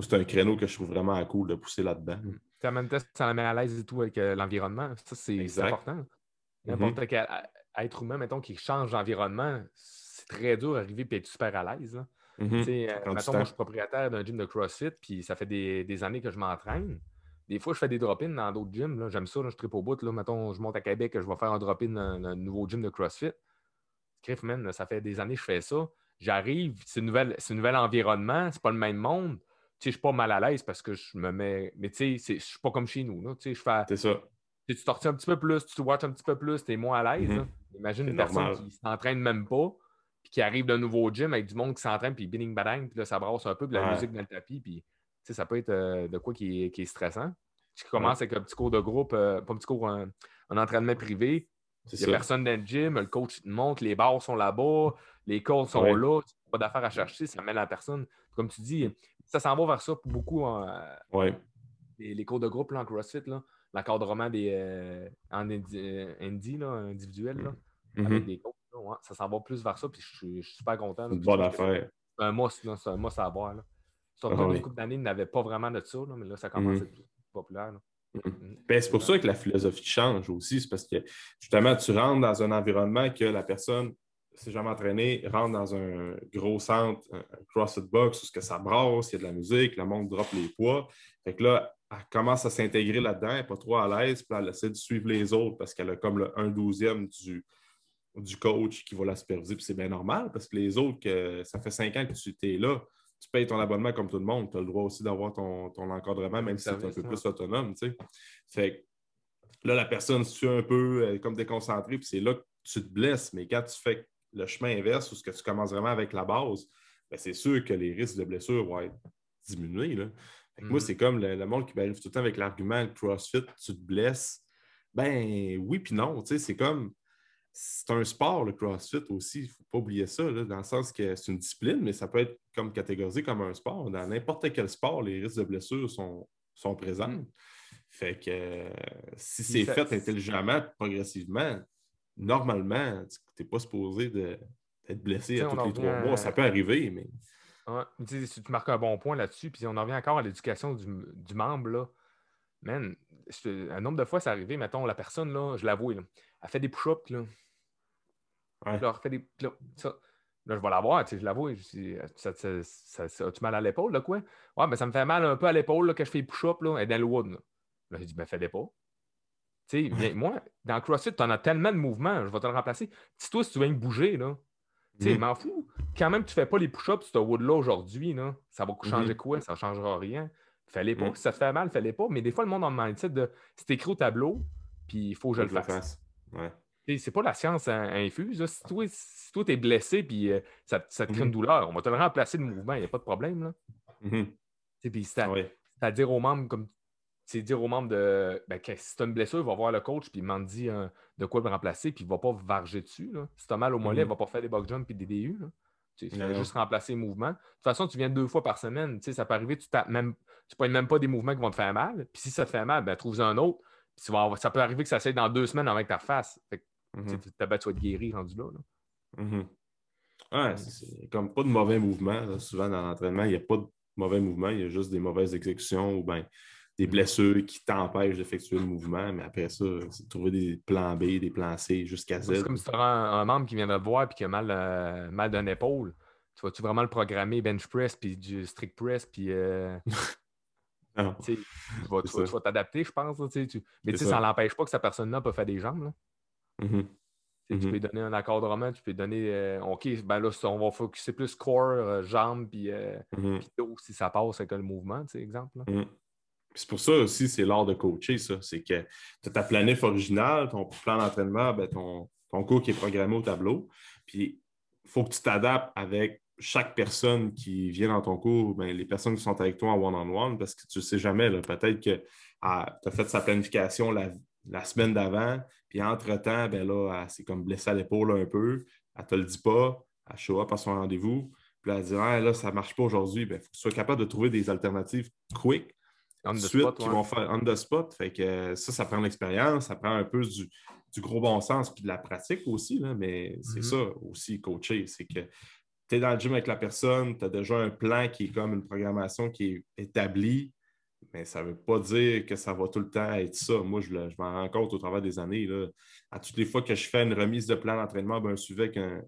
c'est un créneau que je trouve vraiment cool de pousser là-dedans. En même temps, ça la met à l'aise et tout avec euh, l'environnement. Ça, c'est important. N'importe mm-hmm. quel être humain, mettons, qui change d'environnement, c'est très dur d'arriver et être super à l'aise. Mm moi, je suis propriétaire d'un gym de CrossFit, puis ça fait des, années que je m'entraîne. Des fois, je fais des drop-ins dans d'autres gyms. J'aime ça, je tripe au bout. Là. Mettons, je monte à Québec, je vais faire un drop-in dans un nouveau gym de CrossFit. Criff, man, ça fait des années que je fais ça. J'arrive, c'est un nouvel environnement, c'est pas le même monde. Tu sais, je suis pas mal à l'aise parce que je me mets. Mais tu sais, je suis pas comme chez nous. Là. Tu sais, je fais. C'est ça. Tu tortilles un petit peu plus, tu te watches un petit peu plus, tu es moins à l'aise. Mm-hmm. Imagine une personne qui s'entraîne même pas qui arrive d'un nouveau gym avec du monde qui s'entraîne, puis bing badang, puis là, ça brasse un peu, puis la musique dans le tapis, puis ça peut être euh, de quoi qui est, qui est stressant. Tu commences avec un petit cours de groupe, euh, pas un petit cours, un, entraînement privé, Il n'y a personne dans le gym, le coach te montre, les barres sont là-bas, les cordes sont là, tu n'as pas d'affaires à chercher, ça mène la personne. Comme tu dis, ça s'en va vers ça beaucoup en, les, cours de groupe là, en CrossFit, l'encadrement des euh, en indie, là, individuel, là, mm-hmm. avec des coachs. Ça s'en va plus vers ça, puis je suis super content. C'est une bonne affaire. C'est un must, c'est un must à avoir. Là. Sur ah, une couple d'années, il n'avait pas vraiment de ça, mais là, ça commence à mm-hmm. être plus populaire. Mm-hmm. Ben, c'est pour ça que la philosophie change aussi. C'est parce que justement, tu rentres dans un environnement que la personne s'est jamais entraînée, rentre dans un gros centre, un CrossFit Box, où que ça brasse, il y a de la musique, le monde drop les poids. Fait que là, elle commence à s'intégrer là-dedans, elle n'est pas trop à l'aise, puis elle essaie de suivre les autres parce qu'elle a comme le 1 douzième du, du coach qui va la superviser, puis c'est bien normal parce que les autres, que ça fait cinq ans que tu es là, tu payes ton abonnement comme tout le monde, tu as le droit aussi d'avoir ton, encadrement, même si tu es un peu plus autonome. Tu sais. Fait là, la personne suit un peu, comme déconcentrée, puis c'est là que tu te blesses. Mais quand tu fais le chemin inverse, ou ce que tu commences vraiment avec la base, ben, c'est sûr que les risques de blessure vont être diminués. Là. Moi, mm-hmm. c'est comme le, monde qui m'arrive tout le temps avec l'argument CrossFit, tu te blesses. Ben oui, puis non. C'est comme c'est un sport, le CrossFit aussi. Il ne faut pas oublier ça, dans le sens que c'est une discipline, mais ça peut être comme catégorisé comme un sport. Dans n'importe quel sport, les risques de blessure sont, sont présents. Mm. Fait que euh, si c'est fait intelligemment, progressivement, normalement, tu n'es pas supposé d'être blessé à tous les trois mois. Ça peut arriver, mais. tu marques un bon point là-dessus, puis on en revient encore à l'éducation du, membre. Là. Man, un nombre de fois, c'est arrivé, mettons, la personne, là, je l'avoue, elle fait des push-ups, là. Ouais. Là, des, je vais la voir, je l'avoue. Ça, ça, ça, As-tu mal à l'épaule, là, quoi? Ouais, mais ça me fait mal un peu à l'épaule que je fais des push-ups, là, et dans le wood. Là, là j'ai dit, ben, fais-les pas. Tu sais, moi, dans CrossFit, tu en as tellement de mouvements, je vais te le remplacer. Si toi, si tu viens bouger, là, tu sais, mm. m'en fous. Quand même, tu fais pas les push-ups sur wood là aujourd'hui, là, ça va changer mm-hmm. quoi? Ça ne changera rien. Fais-les pas. Mm. Si ça te fait mal, fais-les pas. Mais des fois, le monde le mindset de c'est écrit au tableau, puis il faut que je le fasse. C'est pas la science infuse. Si toi, si toi es blessé puis euh, ça, te crée une mm-hmm. douleur, on va te le remplacer le mouvement, il n'y a pas de problème. Là. Mm-hmm. c'est à, dire aux membres, comme c'est dire aux membres de ben, que si tu as une blessure, il va voir le coach puis il m'en dit de quoi le remplacer, puis il ne va pas varger dessus. Là. Si tu as mal au mollet, il ne va pas faire des box jumps et des DU. Tu vas juste remplacer les mouvements. De toute façon, tu viens deux fois par semaine. Ça peut arriver, tu ne même, tu même pas des mouvements qui vont te faire mal. Puis si ça te fait mal, ben, trouve un autre. ça peut arriver que ça s'aide dans deux semaines avec ta face. Fait mm-hmm. tu vas être guéri rendu là. là. Mm-hmm. c'est comme pas de mauvais mouvements. Souvent dans l'entraînement, il n'y a pas de mauvais mouvements, il y a juste des mauvaises exécutions ou ben, des blessures qui t'empêchent d'effectuer le mouvement. Mais après ça, c'est trouver des plans B, des plans C jusqu'à Z. C'est comme si tu as un, membre qui vient de te voir et qui a mal, euh, mal d'une épaule. Tu vas-tu vraiment le programmer bench press puis du strict press puis. Euh... tu, vas, t'adapter, je pense. Tu... Mais ça, ça n'empêche pas que cette personne-là peut faire des jambes. Mm-hmm. Tu mm-hmm. peux donner un encadrement, tu peux donner. Euh, OK, ben là, on va focuser plus corps, euh, jambes, puis, mm-hmm. dos si ça passe avec le mouvement, exemple c'est pour ça aussi, c'est l'art de coacher, ça. C'est que tu as ta planif originale, ton plan d'entraînement, ben, ton, cours qui est programmé au tableau. Puis il faut que tu t'adaptes avec chaque personne qui vient dans ton cours, ben, les personnes qui sont avec toi en one-on-one, parce que tu ne sais jamais, peut-être que ah, tu as fait sa planification la, semaine d'avant, puis entre-temps, ben là, elle s'est comme blessée à l'épaule un peu, elle ne te le dit pas, elle show up à son rendez-vous, puis elle dit ah, là, ça ne marche pas aujourd'hui, il ben, faut que tu sois capable de trouver des alternatives quick suite qui vont faire on the spot. Fait que ça, ça prend l'expérience, ça prend un peu du, gros bon sens puis de la pratique aussi, là, mais c'est mm-hmm. ça aussi, coacher. C'est que tu es dans le gym avec la personne, tu as déjà un plan qui est comme une programmation qui est établie, mais ça ne veut pas dire que ça va tout le temps être ça. Moi, je, je m'en rends compte au travers des années. Là. À toutes les fois que je fais une remise de plan d'entraînement, ben, un suivi avec un,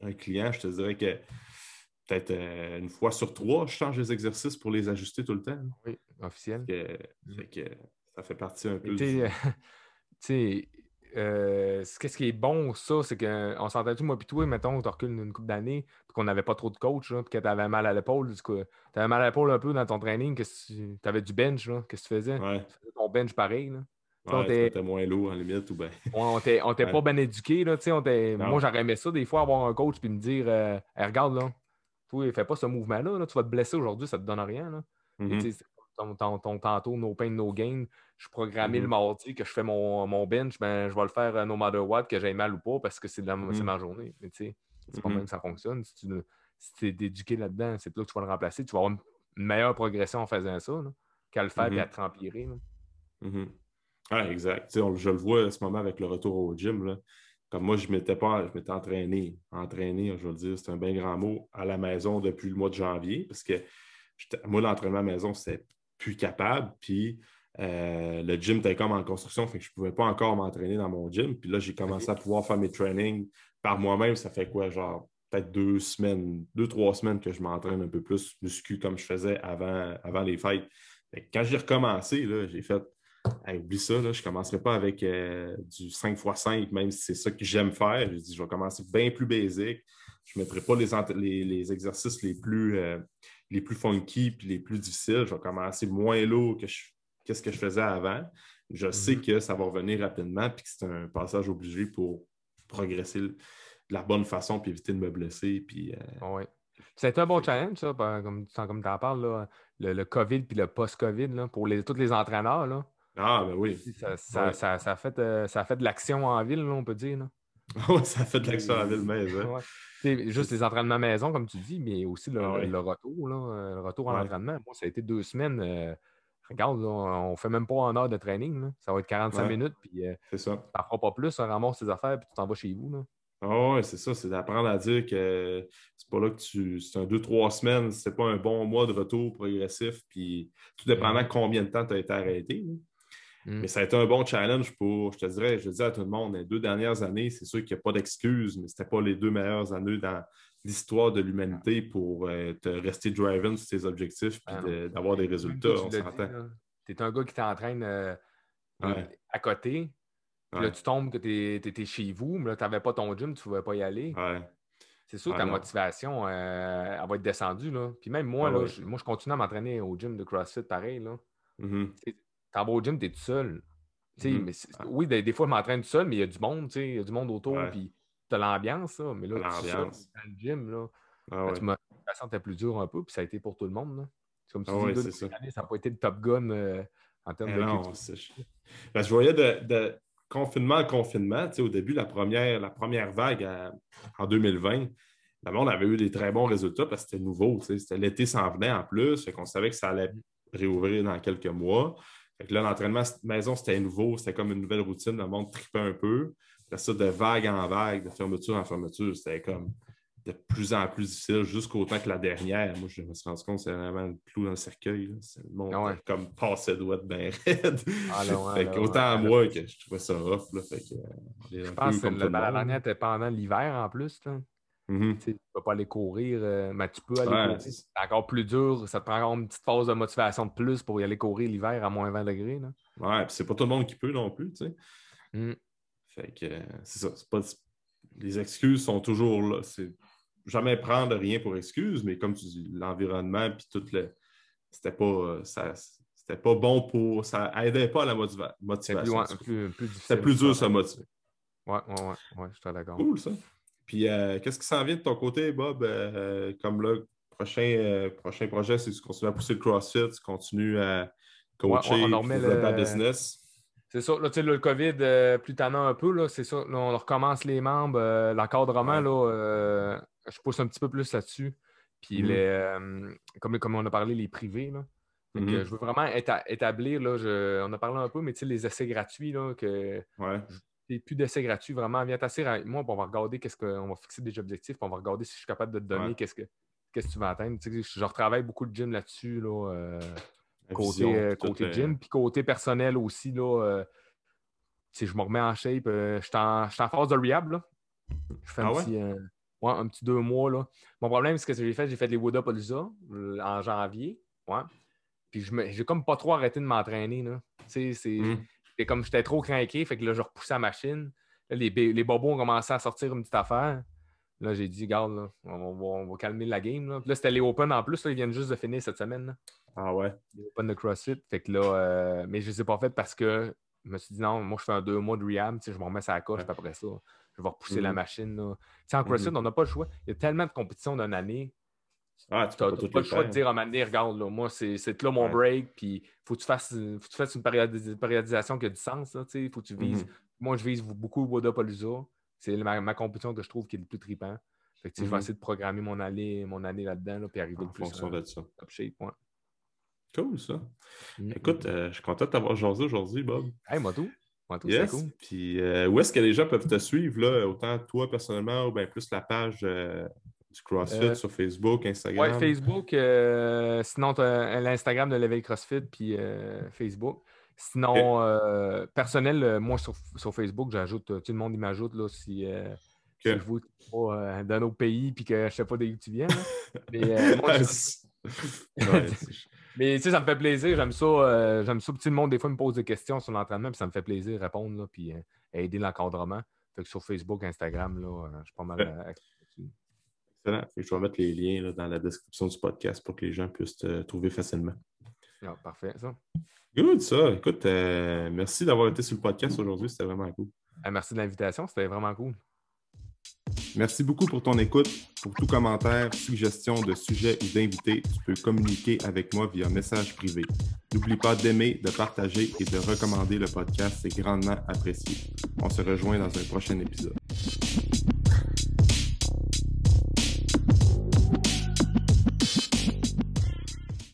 un client, je te dirais que peut-être euh, une fois sur trois, je change les exercices pour les ajuster tout le temps. Oui, officiel. Mm. ça fait partie un peu. Tu sais, euh, qu'est-ce qui est bon, ça, c'est qu'on s'entend tout, moi, puis toi, mettons, tu recules une couple d'années, puis qu'on n'avait pas trop de coach, puis que tu avais mal à l'épaule. Tu avais mal à l'épaule un peu dans ton training, que tu avais du bench, qu'est-ce que tu faisais? Tu faisais ton bench pareil. Là. Ouais, t'es moins lourd en limite ou bien. on t'est pas bien éduqué. Là, moi, j'aurais aimé ça des fois avoir un coach puis me dire euh, regarde là, toi, fais pas ce mouvement-là, tu vas te blesser aujourd'hui, ça te donne rien. Là. Ton, tantôt, no pain, no gain. Je suis programmé le mm-hmm. mardi que je fais mon, mon bench, ben, je vais le faire euh, no matter what, que j'aille mal ou pas, parce que c'est mm-hmm. ma journée. Mais tu sais, c'est pas même que ça fonctionne. Si tu es éduqué là-dedans, c'est là que tu vas le remplacer. Tu vas avoir une meilleure progression en faisant ça qu'à le faire et à te rempirer. Ah, exact. je le vois à ce moment avec le retour au gym. Là. Comme moi, je m'étais pas, je m'étais entraîné. Entraîné, je veux dire, c'est un bien grand mot à la maison depuis le mois de janvier. Parce que moi, l'entraînement à la maison, c'était plus capable. Puis euh, le gym était comme en construction, fait que je ne pouvais pas encore m'entraîner dans mon gym. Puis là, j'ai commencé à pouvoir faire mes trainings par moi-même. Ça fait quoi, genre peut-être deux semaines, deux, trois semaines que je m'entraîne un peu plus muscu comme je faisais avant, avant les fêtes. quand j'ai recommencé, j'ai fait oublie ça, je ne commencerai pas avec euh, du 5x5, même si c'est ça que j'aime faire. Je dis, je vais commencer bien plus basique. Je ne mettrai pas les, les, exercices les plus, euh, les plus funky et les plus difficiles. Je vais commencer moins lourd que ce que je faisais avant. Je sais mm-hmm. que ça va revenir rapidement et que c'est un passage obligé pour progresser de la bonne façon et éviter de me blesser. Puis, euh, C'est un bon challenge, ça, comme, comme tu en parles, le, le, COVID puis le post-COVID pour les, tous les entraîneurs. Là. Ah, ben oui. Ça, ça, ça, ça a, fait, euh, ça fait de l'action en ville, on peut dire. oui, ça fait de l'action en ville, mais. Ouais. Juste les entraînements maison, comme tu dis, mais aussi le, le retour, là, euh, le retour en entraînement. Moi, ça a été deux semaines. Euh, regarde, on ne fait même pas en heure de training. Là. Ça va être 45 minutes, puis c'est ça. ça fera pas plus, ça ramasse tes affaires, puis tu t'en vas chez vous. Là. Oui, c'est ça, c'est d'apprendre à dire que c'est pas là que tu. C'est un deux, trois semaines, c'est pas un bon mois de retour progressif, puis tout dépendant de combien de temps tu as été arrêté. Mm. Mais ça a été un bon challenge pour, je te dirais, je dis à tout le monde, les deux dernières années, c'est sûr qu'il n'y a pas d'excuses, mais ce n'était pas les deux meilleures années dans l'histoire de l'humanité pour euh, te rester driven sur tes objectifs et ah d'avoir des résultats. Tu es un gars qui t'entraîne euh, à côté. Là, tu tombes que tu étais chez vous, mais là, tu n'avais pas ton gym, tu ne pouvais pas y aller. C'est sûr, que ta motivation, euh, elle va être descendue. Là. Puis même moi, là, je, moi, je continue à m'entraîner au gym de CrossFit pareil. Là. Mm-hmm t'en vas au gym, t'es tout seul. Mm. mais oui, des, fois, je m'entraîne tout seul, mais il y a du monde, il y a du monde autour, puis t'as l'ambiance, ça. Mais là, l'ambiance. dans le gym, là, ah, ouais. tu m'as la plus dur un peu, puis ça a été pour tout le monde. C'est comme si ah, dis, ça. n'a pas été le top gun euh, en termes eh de non, ben, Je voyais de, confinement à confinement, au début, la première, la première vague en 2020, le monde avait eu des très bons résultats parce que c'était nouveau. C'était l'été s'en venait en plus, fait qu'on savait que ça allait réouvrir dans quelques mois là, l'entraînement maison, c'était nouveau, c'était comme une nouvelle routine, le monde tripait un peu. Là, ça, de vague en vague, de fermeture en fermeture, c'était comme de plus en plus difficile jusqu'au temps que la dernière. Moi, je me suis rendu compte que c'est vraiment le clou dans le cercueil. C'est le monde ah comme passé doigt de bien raide. Ah autant à moi que je trouvais ça rough. Là, fait que, euh, je pense que la, dernière était pendant l'hiver en plus. Mm-hmm. Tu ne peux pas aller courir, euh, mais tu peux aller courir. C'est encore plus dur. Ça te prend encore une petite phase de motivation de plus pour y aller courir l'hiver à moins 20 degrés. Là. Ouais, puis c'est pas tout le monde qui peut non plus, tu sais. Mm. Fait que c'est ça. Pas... Les excuses sont toujours là. C'est jamais prendre rien pour excuse, mais comme tu dis, l'environnement puis tout le. C'était pas. Euh, ça... C'était pas bon pour. Ça aidait pas à la motivation. C'était plus, plus, plus dur de se motiver. Ouais, ouais, ouais, ouais, je suis d'accord. Cool, ça. Puis, euh, qu'est-ce qui s'en vient de ton côté, Bob? Euh, comme là, prochain, euh, prochain projet, c'est que tu continues à pousser le CrossFit, tu continues à coacher, ouais, on, le... business? C'est ça. Là, le COVID, plus tannant un peu, c'est ça. on recommence les membres. L'encadrement, là, je pousse un petit peu plus là-dessus. Puis, mm-hmm. comme, comme on a parlé, les privés, là. Mm-hmm. je veux vraiment établir, là, on a parlé un peu, mais les essais gratuits, là, que plus d'essais gratuits, vraiment. Viens t'asseoir avec moi, on va regarder qu'est-ce qu'on va fixer des objectifs, on va regarder si je suis capable de te donner qu'est-ce que qu'est-ce que tu vas atteindre. je retravaille beaucoup de gym là-dessus, là, euh, côté, euh, côté gym, puis côté personnel aussi, là, euh, je me remets en shape. je suis en, phase de rehab. Là. Je fais un, ah petit, ouais? un petit deux mois. Là. Mon problème, c'est que j'ai fait, j'ai fait les Wood Up en janvier. Ouais. Puis je j'ai comme pas trop arrêté de m'entraîner. C'est, mmh comme j'étais trop craqué, fait que là, je repoussais la machine. les, les bobos ont commencé à sortir une petite affaire. Là, j'ai dit, garde, on, va, calmer la game. Là, là c'était les Open en plus, ils viennent juste de finir cette semaine. Ah ouais? Les Open de CrossFit. Fait que là, euh, mais je ne les ai pas fait parce que je me suis dit, non, moi, je fais un deux mois de rehab, je me remets ça à la coche, après ça, je vais repousser la mm-hmm. machine. Là. En CrossFit, mm-hmm. on n'a pas le choix. Il y a tellement de compétitions d'une année. Ah, tu n'as pas, le choix de dire à un moment donné, regarde, là, moi, c'est là mon break, puis faut que tu fasses, faut que tu fasses une périodisation qui a du sens. Là, faut que tu vises. Mm-hmm. Moi, je vise beaucoup Wodapalooza. C'est ma, ma, compétition que je trouve qui est le plus trippant. Fait que, Je vais mm-hmm. essayer de programmer mon année, mon année là-dedans, là, puis arriver en le plus fonction de ça. top shape. Cool, ça. Mm-hmm. Écoute, euh, je suis content de t'avoir jasé aujourd'hui, Bob. Hey, moi tout. Moi tout, yes. cool. Puis euh, où est-ce que les gens peuvent te suivre, là, autant toi personnellement ou bien plus la page euh, du CrossFit sur Facebook, Instagram? Oui, Facebook. sinon, l'Instagram de l'éveil CrossFit, puis Facebook. Sinon, personnel, moi sur, sur Facebook, j'ajoute, tout le monde m'ajoute là, si, si je vous pas dans nos pays puis que je ne sais pas d'où tu viens. Mais moi, Mais tu sais, ça me fait plaisir. J'aime ça. Euh, j'aime ça. Petit le monde, des fois, me pose des questions sur l'entraînement, puis ça me fait plaisir de répondre, là, puis euh, aider l'encadrement. Fait que sur Facebook, Instagram, là, euh, je suis pas mal Excellent. je vais mettre les liens dans la description du podcast pour que les gens puissent te trouver facilement. Ah, parfait, ça. Good, ça. Écoute, merci d'avoir été sur le podcast aujourd'hui. C'était vraiment cool. merci de l'invitation. C'était vraiment cool. Merci beaucoup pour ton écoute. Pour tout commentaire, suggestion de sujet ou d'invité, tu peux communiquer avec moi via message privé. N'oublie pas d'aimer, de partager et de recommander le podcast, c'est grandement apprécié. On se rejoint dans un prochain épisode.